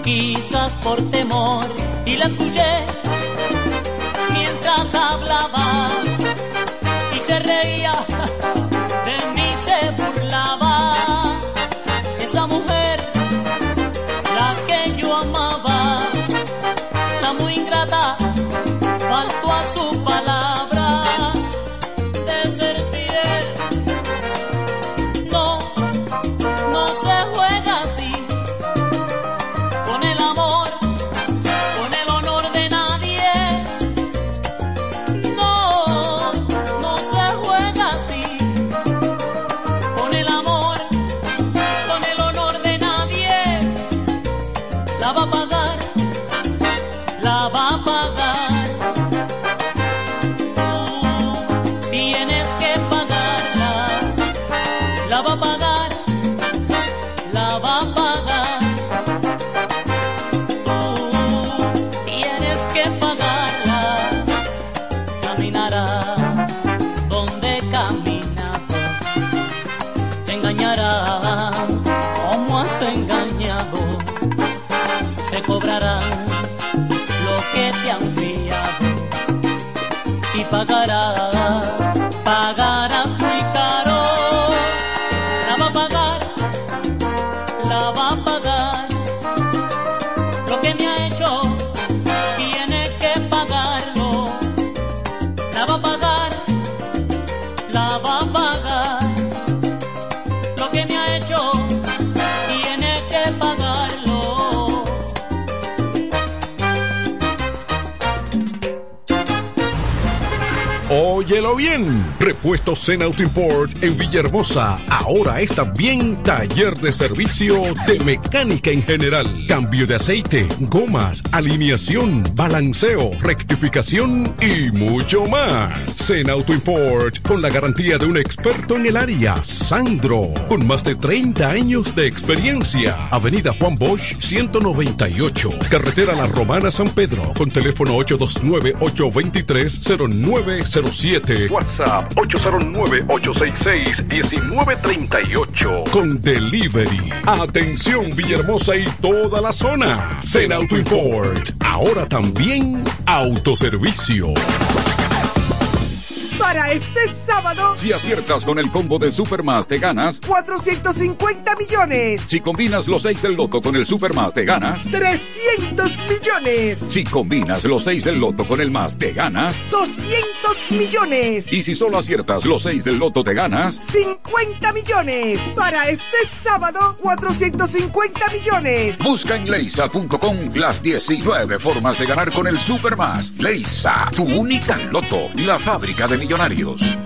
quizás por temor, y la escuché mientras hablaba y se reía, la Repuestos Zen Auto Import en Villahermosa. Ahora es también taller de servicio de mecánica en general. Cambio de aceite, gomas, alineación, balanceo, rectificación y mucho más. Zen Auto Import con la garantía de un experto en el área, Sandro, con más de 30 años de experiencia. Avenida Juan Bosch 198, carretera La Romana San Pedro, con teléfono 829-823-0907. WhatsApp 809-866-1938. Con delivery. Atención Villahermosa y toda la zona. Zen Auto Import. Ahora también autoservicio. Para este sábado, Si aciertas con el combo de Supermas, te ganas. 450 millones, Si combinas los 6 del loto con el Supermas, te ganas. 300 millones, Si combinas los 6 del loto con el más, te ganas. 200 millones, Y si solo aciertas los 6 del loto, te ganas. 50 millones. Para este sábado, 450 millones. Busca en leisa.com las 19 formas de ganar con el Supermas. Leisa, tu única loto, la fábrica de millonarios. Dios.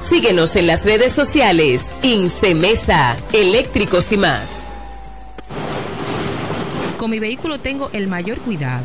Síguenos en las redes sociales. Incemesa, eléctricos y más. Con mi vehículo tengo el mayor cuidado.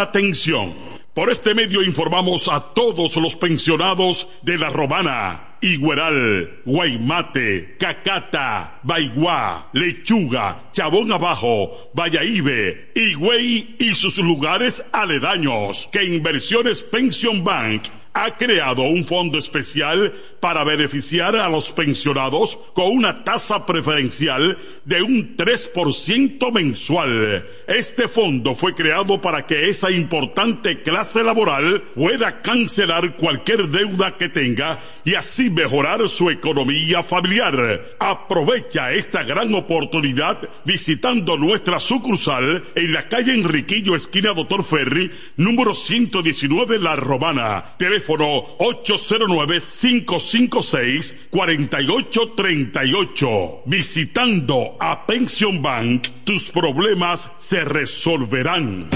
atención. Por este medio informamos a todos los pensionados de La Romana, Igueral, Guaymate, Cacata, Baigua, Lechuga, Chabón Abajo, Vallaíbe, Higüey y sus lugares aledaños que Inversiones Pension Bank ha creado un fondo especial para beneficiar a los pensionados con una tasa preferencial de un 3% mensual. Este fondo fue creado para que esa importante clase laboral pueda cancelar cualquier deuda que tenga y así mejorar su economía familiar. Aprovecha esta gran oportunidad visitando nuestra sucursal en la calle Enriquillo, esquina Doctor Ferry, número 119 La Romana. Teléfono 809-556-4838. Visitando a Pension Bank, tus problemas se resolverán.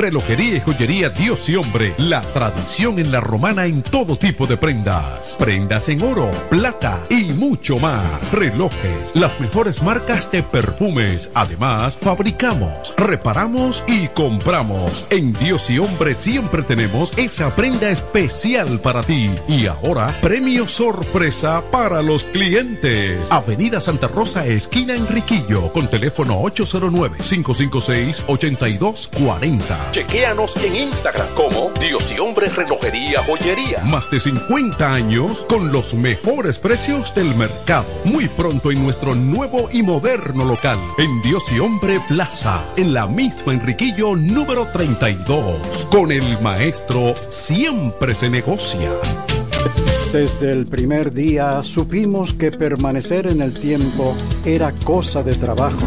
Relojería y joyería Dios y Hombre. La tradición en la romana en todo tipo de prendas. Prendas en oro, plata y mucho más. Relojes, las mejores marcas de perfumes. Además, fabricamos, reparamos y compramos. En Dios y Hombre siempre tenemos esa prenda especial para ti. Y ahora, premio sorpresa para los clientes. Avenida Santa Rosa, esquina Enriquillo, con teléfono 809-556-8240. Chequéanos en Instagram como Dios y Hombre Relojería Joyería. Más de 50 años con los mejores precios del mercado. Muy pronto en nuestro nuevo y moderno local, en Dios y Hombre Plaza, en la misma Enriquillo número 32. Con el maestro siempre se negocia. Desde el primer día supimos que permanecer en el tiempo era cosa de trabajo.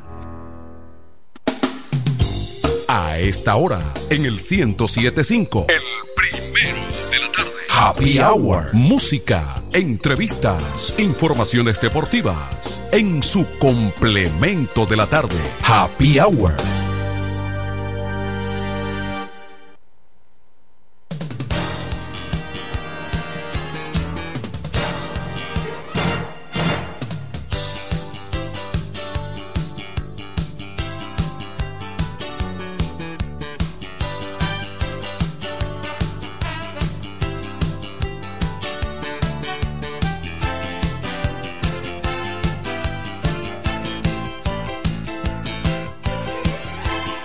A esta hora, en el 1075. El primero de la tarde. Happy Hour. Música, entrevistas, informaciones deportivas. En su complemento de la tarde. Happy Hour.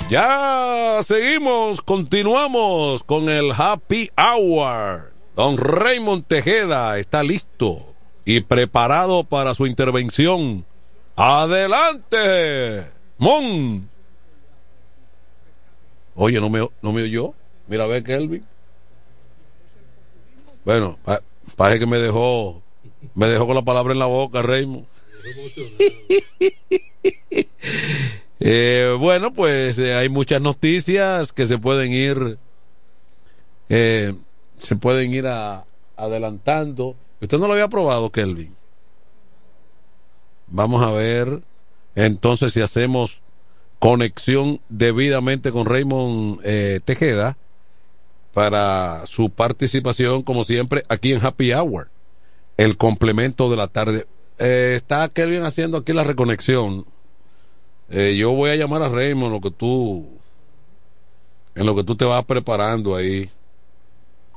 Ya seguimos, continuamos con el Happy Hour. Don Raymond Tejeda está listo y preparado para su intervención. Adelante, Mon. Oye, no me, no oyó. Mira, a ver, Kelvin. Bueno, parece que me dejó, me dejó con la palabra en la boca, Raymond. Eh, bueno, pues eh, hay muchas noticias que se pueden ir, eh, se pueden ir adelantando. Usted no lo había probado, Kelvin. Vamos a ver entonces si hacemos conexión debidamente con Raymond Tejeda para su participación, como siempre, aquí en Happy Hour, el complemento de la tarde. está Kelvin haciendo aquí la reconexión. Eh, yo voy a llamar a Raymond lo que tú en lo que tú te vas preparando ahí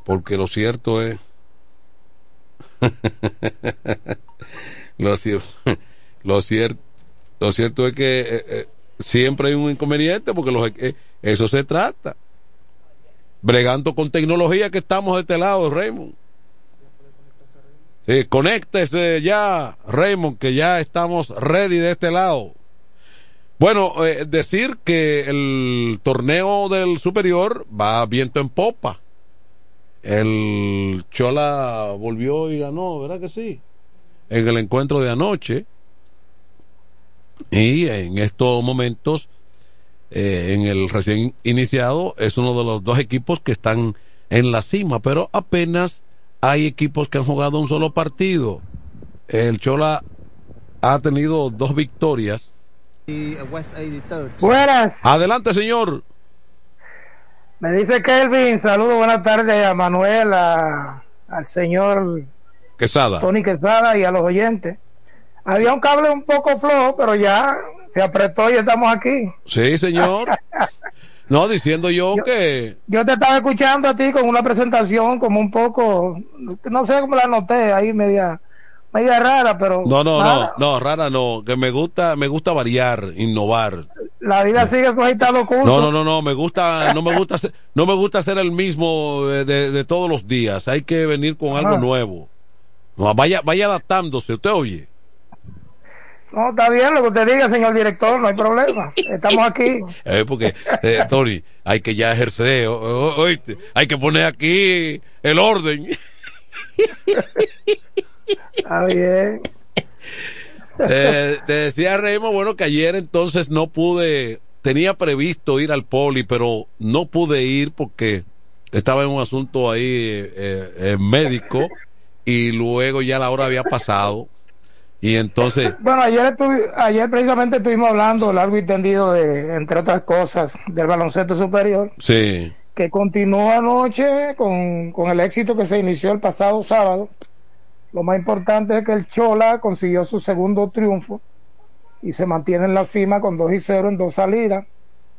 porque lo cierto es lo, cierto lo cierto es que eh, eh, siempre hay un inconveniente porque los, eso se trata. Bregando con tecnología que estamos de este lado Raymond. Sí, conéctese ya Raymond que ya estamos ready de este lado bueno, eh, decir que el torneo del superior va viento en popa. El Chola volvió y ganó, ¿verdad que sí? En el encuentro de anoche. Y en estos momentos, eh, en el recién iniciado, es uno de los dos equipos que están en la cima, pero apenas hay equipos que han jugado un solo partido. El Chola ha tenido dos victorias Buenas. Adelante, señor. Me dice Kelvin, saludo, buenas tardes a Manuel, al señor Quesada. Tony Quesada y a los oyentes. Había un cable un poco flojo, pero ya se apretó y estamos aquí. Sí, señor. No, diciendo yo, que... Yo te estaba escuchando a ti con una presentación como un poco, no sé cómo la noté, ahí media media rara, pero no, no, no, no, rara no, que me gusta, me gusta variar, innovar. La vida sigue su agitado curso. No, no, no, no, me gusta, no me gusta, ser, no me gusta ser el mismo de, de, todos los días. Hay que venir con algo nuevo. No, vaya, vaya adaptándose. Usted oye. No, está bien lo que usted diga, señor director, no hay problema. Estamos aquí. Eh, porque, eh, Tony, hay que ya ejercer, oíste, hay que poner aquí el orden. Está bien. Eh, te decía Raymond, bueno, que ayer entonces no pude, tenía previsto ir al poli, pero no pude ir porque estaba en un asunto ahí eh, médico y luego ya la hora había pasado y entonces. Bueno, ayer, ayer precisamente estuvimos hablando largo y tendido de, entre otras cosas, del baloncesto superior. Sí. Que continuó anoche con, con el éxito que se inició el pasado sábado. Lo más importante es que el Chola consiguió su segundo triunfo y se mantiene en la cima con 2 y 0 en dos salidas,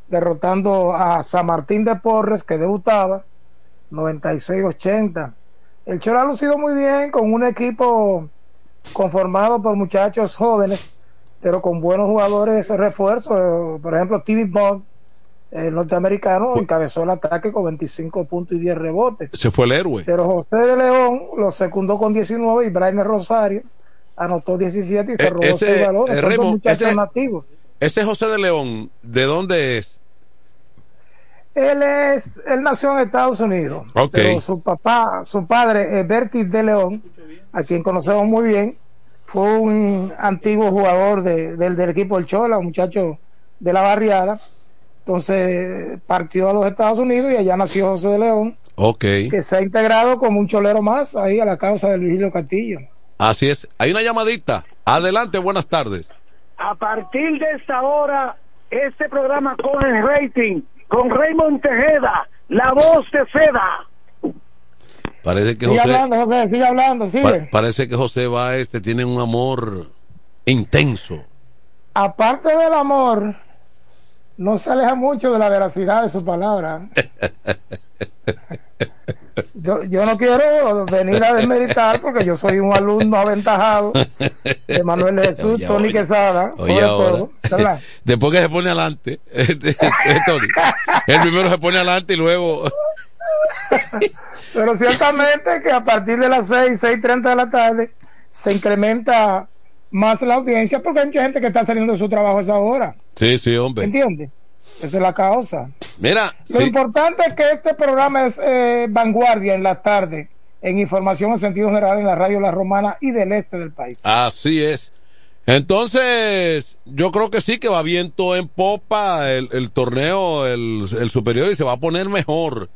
derrotando a San Martín de Porres, que debutaba, 96-80. El Chola ha lucido muy bien con un equipo conformado por muchachos jóvenes, pero con buenos jugadores de refuerzo. Por ejemplo, TV Bond, el norteamericano, pues- encabezó el ataque con 25 puntos y 10 rebotes. Se fue el héroe. Pero José de León lo secundó con 19 y Brian Rosario anotó 17 y se eh, robó 6 balones. ese, ese José de León, ¿de dónde es? Él es, él nació en Estados Unidos. Pero su papá, su padre, Bertis de León, a quien conocemos muy bien, fue un antiguo jugador del, equipo del Chola, un muchacho de la barriada. Entonces partió a los Estados Unidos y allá nació José de León. Que se ha integrado como un cholero más ahí a la causa de Luis Castillo. Así es. Hay una llamadita. Adelante, buenas tardes. A partir de esta hora, este programa coge rating con Raymond Tejeda, la voz de seda. Parece que sigue José, hablando, José, sigue hablando, sigue. parece que José va este tiene un amor intenso. Aparte del amor, no se aleja mucho de la veracidad de su palabra. yo, yo no quiero venir a desmeritar porque yo soy un alumno aventajado de Manuel de Jesús, Tony Quesada, sobre todo. Después que se pone adelante, Tony, el primero se pone adelante y luego Pero ciertamente que a partir de las 6, 6.30 de la tarde se incrementa más la audiencia porque hay mucha gente que está saliendo de su trabajo a esa hora. Sí, sí, hombre. ¿Entiendes? Esa es la causa. Mira, lo importante es que este programa es eh, vanguardia en la tarde en información en sentido general en la radio La Romana y del este del país. Así es. Entonces, yo creo que sí que va viento en popa el, torneo, el, el superior y se va a poner mejor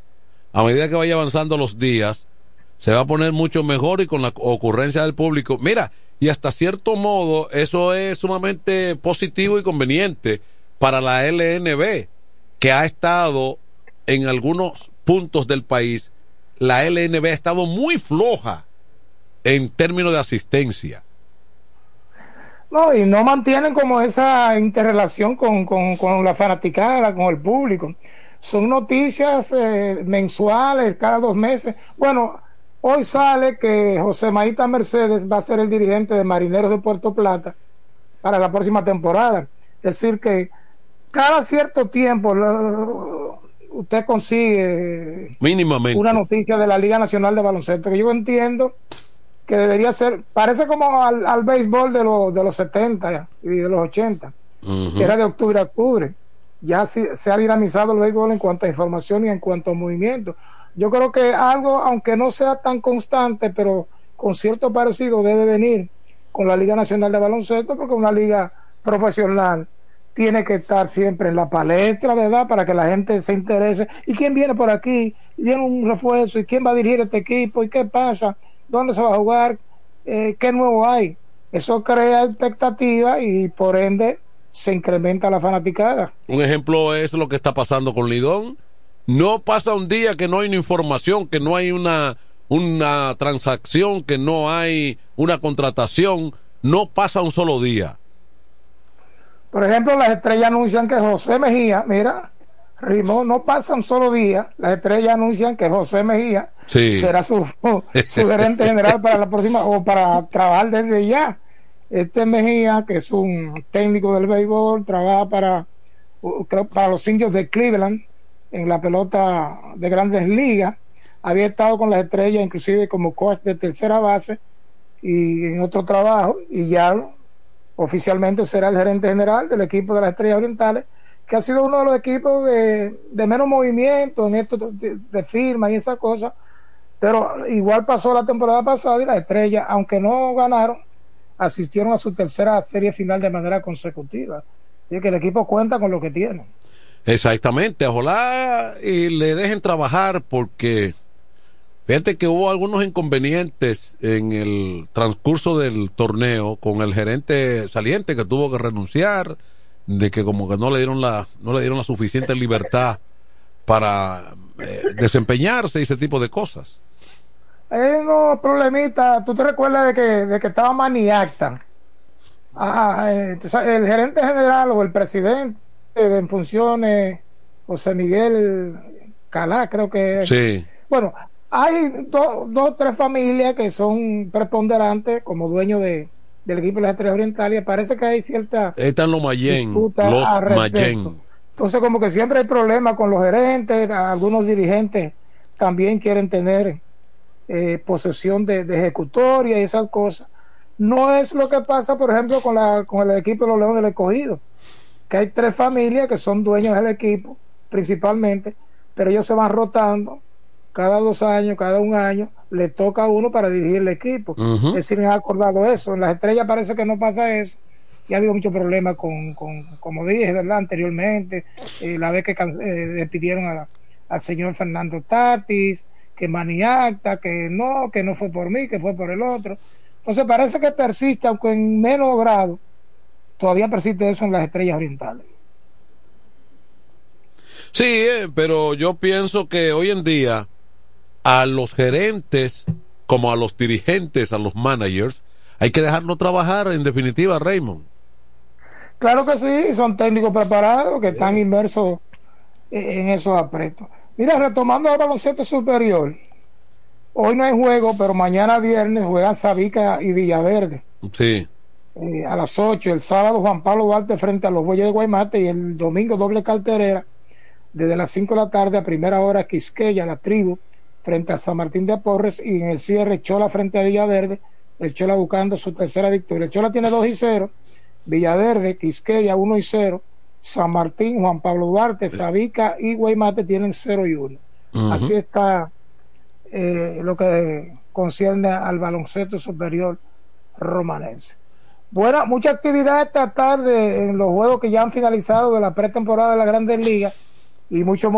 a medida que vaya avanzando los días, se va a poner mucho mejor y con la ocurrencia del público. Mira, y hasta cierto modo eso es sumamente positivo y conveniente para la LNB, que ha estado en algunos puntos del país, la LNB ha estado muy floja en términos de asistencia. No, y no mantienen como esa interrelación con, con, con la fanaticada, con el público son noticias eh, mensuales, cada dos meses. Bueno, hoy sale que José Maíta Mercedes va a ser el dirigente de Marineros de Puerto Plata para la próxima temporada. Es decir, que cada cierto tiempo usted consigue mínimamente una noticia de la Liga Nacional de Baloncesto que yo entiendo que debería ser, parece como al, béisbol de, de los 70 y de los 80, que era de octubre a octubre ya se, ha dinamizado el béisbol en cuanto a información y en cuanto a movimiento. Yo creo que algo, aunque no sea tan constante, pero con cierto parecido debe venir con la Liga Nacional de Baloncesto, porque una liga profesional tiene que estar siempre en la palestra, ¿verdad? Para que la gente se interese. ¿Y quién viene por aquí? ¿Y viene un refuerzo? ¿Y quién va a dirigir este equipo? ¿Y qué pasa? ¿Dónde se va a jugar? Eh, ¿Qué nuevo hay? Eso crea expectativa y por ende se incrementa la fanaticada. Un ejemplo es lo que está pasando con Lidón. No pasa un día que no hay una información, que no hay una, una transacción, que no hay una contratación. No pasa un solo día. Por ejemplo, las estrellas anuncian que José Mejía, mira, Rimó, no pasa un solo día. Las estrellas anuncian que José Mejía será su, su gerente general para la próxima o para trabajar desde ya. Este Mejía, que es un técnico del béisbol, trabaja para, para los indios de Cleveland en la pelota de grandes ligas. Había estado con las estrellas, inclusive como coach de tercera base y en otro trabajo, y ya oficialmente será el gerente general del equipo de las Estrellas Orientales, que ha sido uno de los equipos de, menos movimiento en esto de, firma y esas cosas, pero igual pasó la temporada pasada y las Estrellas, aunque no ganaron, asistieron a su tercera serie final de manera consecutiva. Así que el equipo cuenta con lo que tiene. Exactamente, ojalá y le dejen trabajar porque fíjate que hubo algunos inconvenientes en el transcurso del torneo con el gerente saliente que tuvo que renunciar, de que como que no le dieron la, no le dieron la suficiente libertad para eh, desempeñarse y ese tipo de cosas. Hay unos problemitas, tú te recuerdas de que, de que estaba maniacta. Ah, eh, el gerente general o el presidente en funciones, José Miguel Calá, creo que Sí. Bueno, hay dos o tres familias que son preponderantes como dueños de, del equipo de las Estrellas Orientales. Parece que hay cierta. Están los Mayen. Los Mayen. Entonces, como que siempre hay problemas con los gerentes, algunos dirigentes también quieren tener eh, posesión de, de, ejecutoria y esas cosas. No es lo que pasa, por ejemplo, con, la, con el equipo de los Leones del Escogido que hay tres familias que son dueños del equipo, principalmente, pero ellos se van rotando cada dos años, cada un año, le toca a uno para dirigir el equipo. Es decir, me ha acordado eso. En las estrellas parece que no pasa eso. Y ha habido muchos problemas con, con, como dije, ¿verdad? Anteriormente, eh, la vez que eh, despidieron al señor Fernando Tatis, que maniacta, que no, que no fue por mí, que fue por el otro. Entonces parece que persiste, aunque en menos grado, todavía persiste eso en las estrellas orientales. Sí, eh, pero yo pienso que hoy en día a los gerentes como a los dirigentes, a los managers, hay que dejarlo trabajar en definitiva, Raymond. Claro que sí, son técnicos preparados que están inmersos en esos apretos. Mira, retomando el baloncesto superior, hoy no hay juego, pero mañana viernes juegan Sabica y Villaverde. Sí. Eh, a las 8, el sábado Juan Pablo Duarte frente a los Bueyes de Guaymate y el domingo doble carterera desde las 5 de la tarde a primera hora Quisqueya, la tribu, frente a San Martín de Porres y en el cierre Chola frente a Villaverde, el Chola buscando su tercera victoria. El Chola tiene 2 y 0, Villaverde, Quisqueya 1 y 0, San Martín, Juan Pablo Duarte, Sabica y Guaymate tienen 0 y 1. Así está eh, lo que concierne al baloncesto superior romanense. Buena, mucha actividad esta tarde en los juegos que ya han finalizado de la pretemporada de la Grandes Ligas y muchos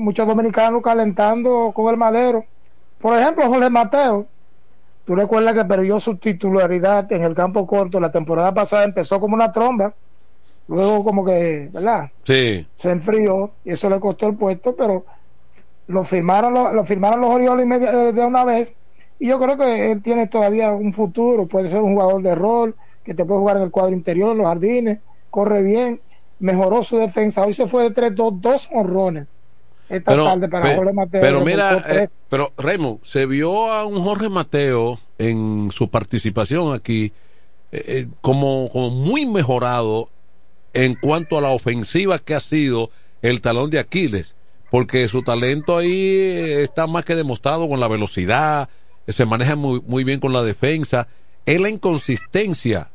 muchos dominicanos calentando con el madero. Por ejemplo, Jorge Mateo, tú recuerdas que perdió su titularidad en el campo corto la temporada pasada, empezó como una tromba, luego como que, ¿verdad? Sí. Se enfrió y eso le costó el puesto, pero lo firmaron, lo, firmaron los Orioles de una vez y yo creo que él tiene todavía un futuro, puede ser un jugador de rol que te puede jugar en el cuadro interior, en los jardines, corre bien, mejoró su defensa. Hoy se fue de 3-2, dos honrones esta pero, tarde para Jorge Mateo. Pero mira, eh, pero Raymond, se vio a un Jorge Mateo en su participación aquí eh, eh, como, como muy mejorado en cuanto a la ofensiva que ha sido el talón de Aquiles, porque su talento ahí está más que demostrado con la velocidad, se maneja muy, muy bien con la defensa, es la inconsistencia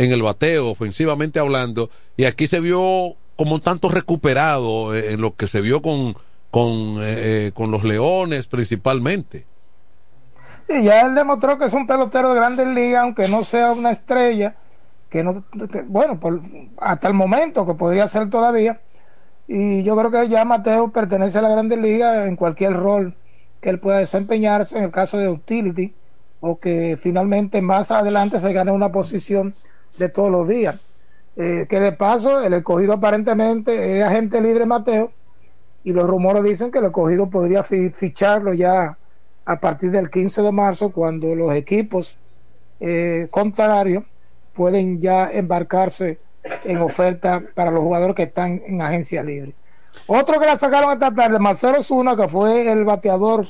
en el bateo, ofensivamente hablando, y aquí se vio como un tanto recuperado eh, en lo que se vio con, con, eh, eh, con los Leones principalmente. Y ya él demostró que es un pelotero de grandes ligas, aunque no sea una estrella, que no, bueno, por, hasta el momento, que podría ser todavía. Y yo creo que ya Mateo pertenece a la grandes ligas en cualquier rol que él pueda desempeñarse, en el caso de utility, o que finalmente más adelante se gane una posición de todos los días. Eh, que de paso, el escogido aparentemente es agente libre Mateo, y los rumores dicen que el escogido podría ficharlo ya a partir del 15 de marzo, cuando los equipos eh, contrarios pueden ya embarcarse en oferta para los jugadores que están en agencia libre. Otro que la sacaron esta tarde, Marcelo Zuna, que fue el bateador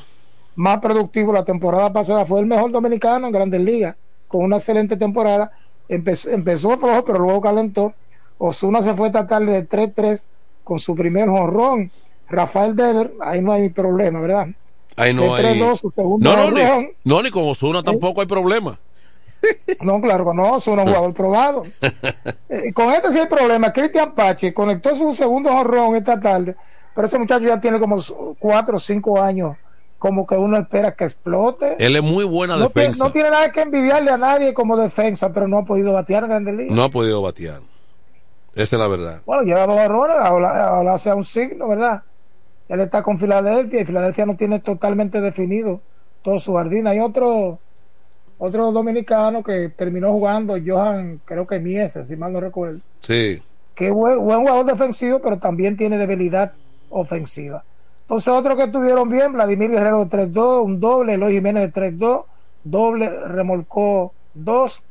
más productivo la temporada pasada, fue el mejor dominicano en Grandes Ligas, con una excelente temporada empezó, empezó flojo, pero luego calentó. Osuna se fue esta tarde de 3-3 con su primer jonrón. Rafael Dever, ahí no hay problema, ¿verdad? Ahí no hay. no, no, ni, no, ni con Osuna tampoco hay problema. No, claro no, es un jugador probado. Eh, con este sí hay problema. Cristian Pache conectó su segundo jorrón esta tarde, pero ese muchacho ya tiene como cuatro o cinco años, como que uno espera que explote. Él es muy buena no defensa. Tiene, no tiene nada que envidiarle a nadie como defensa, pero no ha podido batear en Grandes Ligas. No ha podido batear. Esa es la verdad. Bueno, lleva dos errores, ahora, sea un signo, ¿verdad? Él está con Filadelfia y Filadelfia no tiene totalmente definido todo su jardín. Hay otro otro dominicano que terminó jugando, Johan, creo que Mieses, si mal no recuerdo. Sí. Que buen, buen jugador defensivo, pero también tiene debilidad ofensiva. Entonces, otro que estuvieron bien, Vladimir Guerrero de 3-2, un doble, Eloy Jiménez de 3-2, doble, remolcó 2.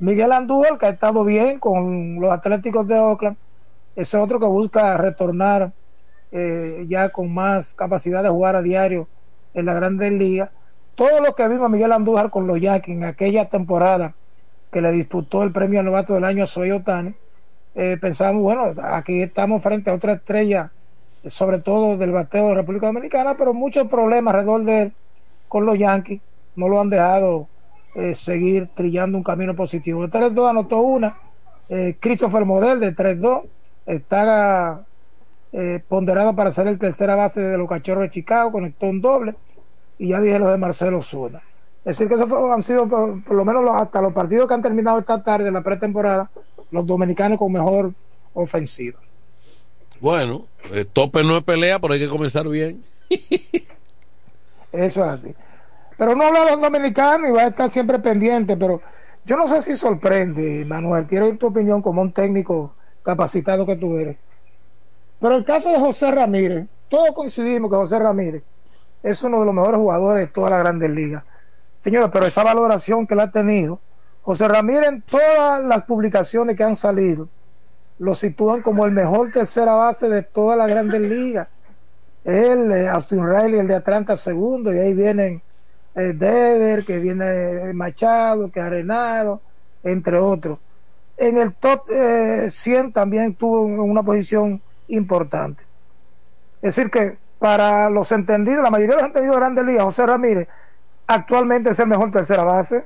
Miguel Andújar, que ha estado bien con los Atléticos de Oakland, es otro que busca retornar eh, ya con más capacidad de jugar a diario en la Grandes Ligas todo lo que vimos Miguel Andújar con los Yankees en aquella temporada que le disputó el premio novato del año a Soy Otani, eh, pensábamos, bueno, aquí estamos frente a otra estrella, sobre todo del bateo de República Dominicana, pero muchos problemas alrededor de él con los Yankees no lo han dejado eh, seguir trillando un camino positivo. El 3-2 anotó una, eh, Christopher Model de 3-2 está eh, ponderado para ser el tercera base de los Cachorros de Chicago, conectó un doble y ya dije lo de Marcelo Zuna. Es decir, que esos han sido, por, lo menos hasta los partidos que han terminado esta tarde en la pretemporada, los dominicanos con mejor ofensiva. Bueno, el tope no es pelea, pero hay que comenzar bien. Eso es así. Pero no habla los dominicanos y va a estar siempre pendiente, pero yo no sé si sorprende, Manuel, quiero tu opinión como un técnico capacitado que tú eres. Pero el caso de José Ramírez, todos coincidimos que José Ramírez es uno de los mejores jugadores de toda la Grandes Ligas. Señora, pero esa valoración que él ha tenido, José Ramírez en todas las publicaciones que han salido, lo sitúan como el mejor tercera base de toda la Grandes Ligas. Él, eh, Austin Riley, el de Atlanta segundo, y ahí vienen eh, Dever, que viene eh, Machado, que Arenado, entre otros. En el top 100 también tuvo una posición importante. Es decir, que para los entendidos, la mayoría de los entendidos de Grandes Ligas, José Ramírez actualmente es el mejor tercera base.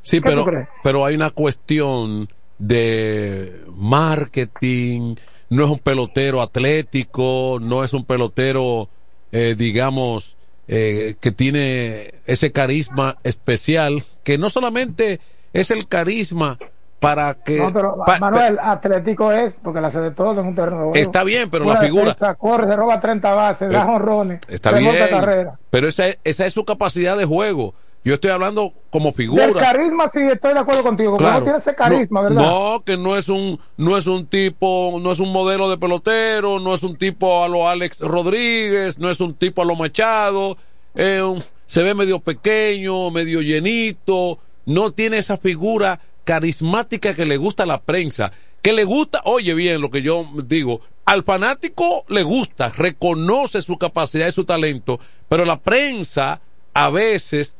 Sí, pero, pero hay una cuestión de marketing, no es un pelotero atlético, no es un pelotero, eh, digamos, eh, que tiene ese carisma especial, que no solamente es el carisma para que. No, pero Manuel, Atlético es, porque la hace de todo en un terreno Está bien, pero la figura. corre, se roba 30 bases, da jonrones. Está bien. Carrera. Pero esa, esa es su capacidad de juego. Yo estoy hablando como figura. El carisma sí estoy de acuerdo contigo, claro. no tiene ese carisma, ¿verdad? No, que no es un no es un tipo, no es un modelo de pelotero, no es un tipo a lo Alex Rodríguez, no es un tipo a lo Machado, se ve medio pequeño, medio llenito, no tiene esa figura carismática que le gusta a la prensa, que le gusta, oye bien lo que yo digo, al fanático le gusta, reconoce su capacidad y su talento, pero la prensa a veces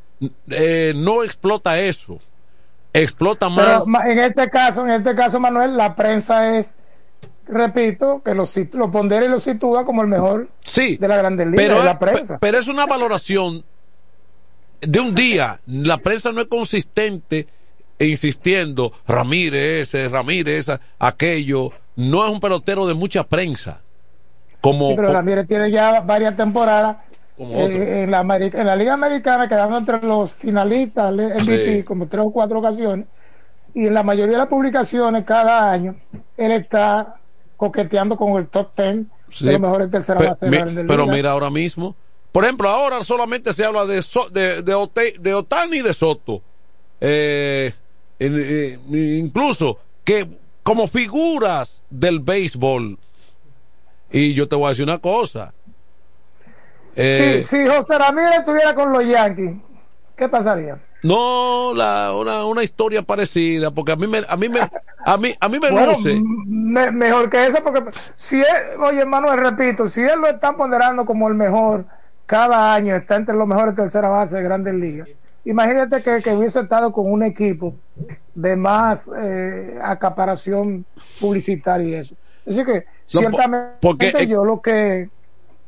eh, no explota eso, explota más. Pero en este caso, en este caso, Manuel, la prensa es repito, que lo, lo pondera y lo sitúa como el mejor sí, de la Grande Liga pero, de la prensa. Pero es una valoración de un día. La prensa no es consistente insistiendo, Ramírez, Ramírez, aquello, no es un pelotero de mucha prensa. Como, pero Ramírez tiene ya varias temporadas en, la, en la Liga Americana, quedando entre los finalistas MVP como tres o cuatro ocasiones. Y en la mayoría de las publicaciones, cada año, él está coqueteando con el top ten de los mejores tercera Pero mira ahora mismo, por ejemplo, ahora solamente se habla de, de, de, de Otani y de Soto. Eh, eh, incluso que como figuras del béisbol. Y yo te voy a decir una cosa. Eh, si, José Ramírez estuviera con los Yankees, ¿qué pasaría? No, la, una, una historia parecida, porque a mí me, a mí me, a mí, a mí me luce. mejor que esa, porque si él, oye, Manuel, repito, si él lo está ponderando como el mejor cada año, está entre los mejores tercera base de Grandes Ligas imagínate que, que, hubiese estado con un equipo de más eh, acaparación publicitaria y eso. Así que, ciertamente, porque, yo lo que.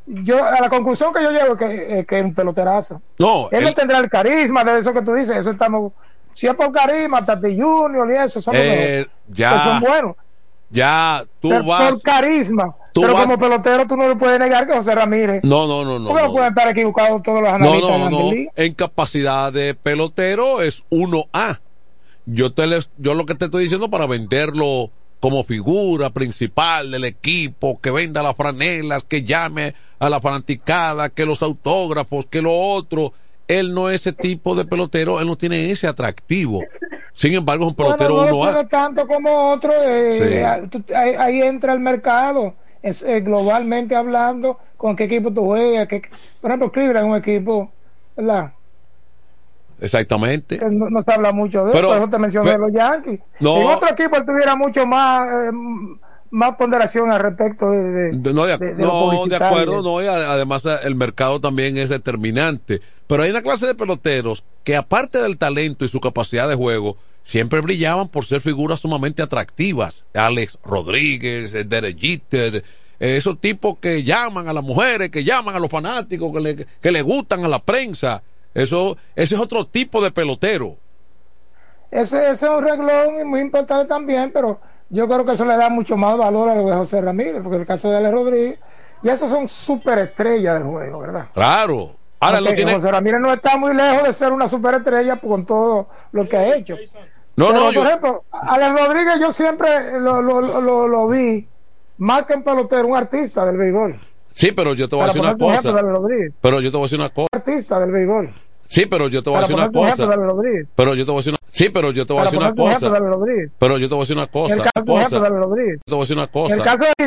Yo, a la conclusión que yo llego es que, es que es un peloterazo. No. Él no tendrá el carisma de eso que tú dices, eso estamos Si es por carisma, Tati Junior y eso, son, eh, ya, son buenos. Ya, tú pero, vas. Por carisma. pero vas, como pelotero tú no le puedes negar que José Ramírez. No, no, no, no. Porque no, no pueden estar equivocados todos los analistas. No, no, no. En capacidad de pelotero es 1A. Yo, te les, yo lo que te estoy diciendo para venderlo como figura principal del equipo, que venda las franelas, que llame a la fanaticada, que los autógrafos, que lo otro. Él no es ese tipo de pelotero, él no tiene ese atractivo. Sin embargo, es un pelotero bueno, no uno a tanto como otro. Eh, sí. ahí, ahí, entra el mercado, es, eh, globalmente hablando, con qué equipo tú juegas. Que, por ejemplo, Cleveland es un equipo, ¿verdad? Exactamente. No, no, se habla mucho de pero, por eso te mencioné pero, los Yankees. No, si otro equipo tuviera mucho más eh, más ponderación al respecto de, de, no, de, de, de no, de acuerdo, no, y además el mercado también es determinante. Pero hay una clase de peloteros que aparte del talento y su capacidad de juego, siempre brillaban por ser figuras sumamente atractivas. Alex Rodríguez, Derek Jeter, esos tipos que llaman a las mujeres, que llaman a los fanáticos, que le, que le gustan a la prensa. Eso, ese es otro tipo de pelotero. Ese, ese es un reglón muy importante también, pero yo creo que eso le da mucho más valor a lo de José Ramírez, porque el caso de Alex Rodríguez, y esos son superestrellas del juego, ¿verdad? Claro. Ahora lo tiene... José Ramírez no está muy lejos de ser una superestrella con todo lo que ha hecho. No, Pero, no, por yo... ejemplo, Alex Rodríguez yo siempre lo, lo, lo, lo, vi más que un pelotero, un artista del béisbol. Sí, pero yo te voy a decir una cosa. Pero yo te voy a decir una cosa. Artista del béisbol. Sí, pero yo te voy a decir una cosa. Pero yo te voy a decir una Sí, pero yo te voy a decir una cosa. Pero yo te voy a decir una cosa. El caso, cosa. Rodríguez. Te voy a decir una cosa. El caso de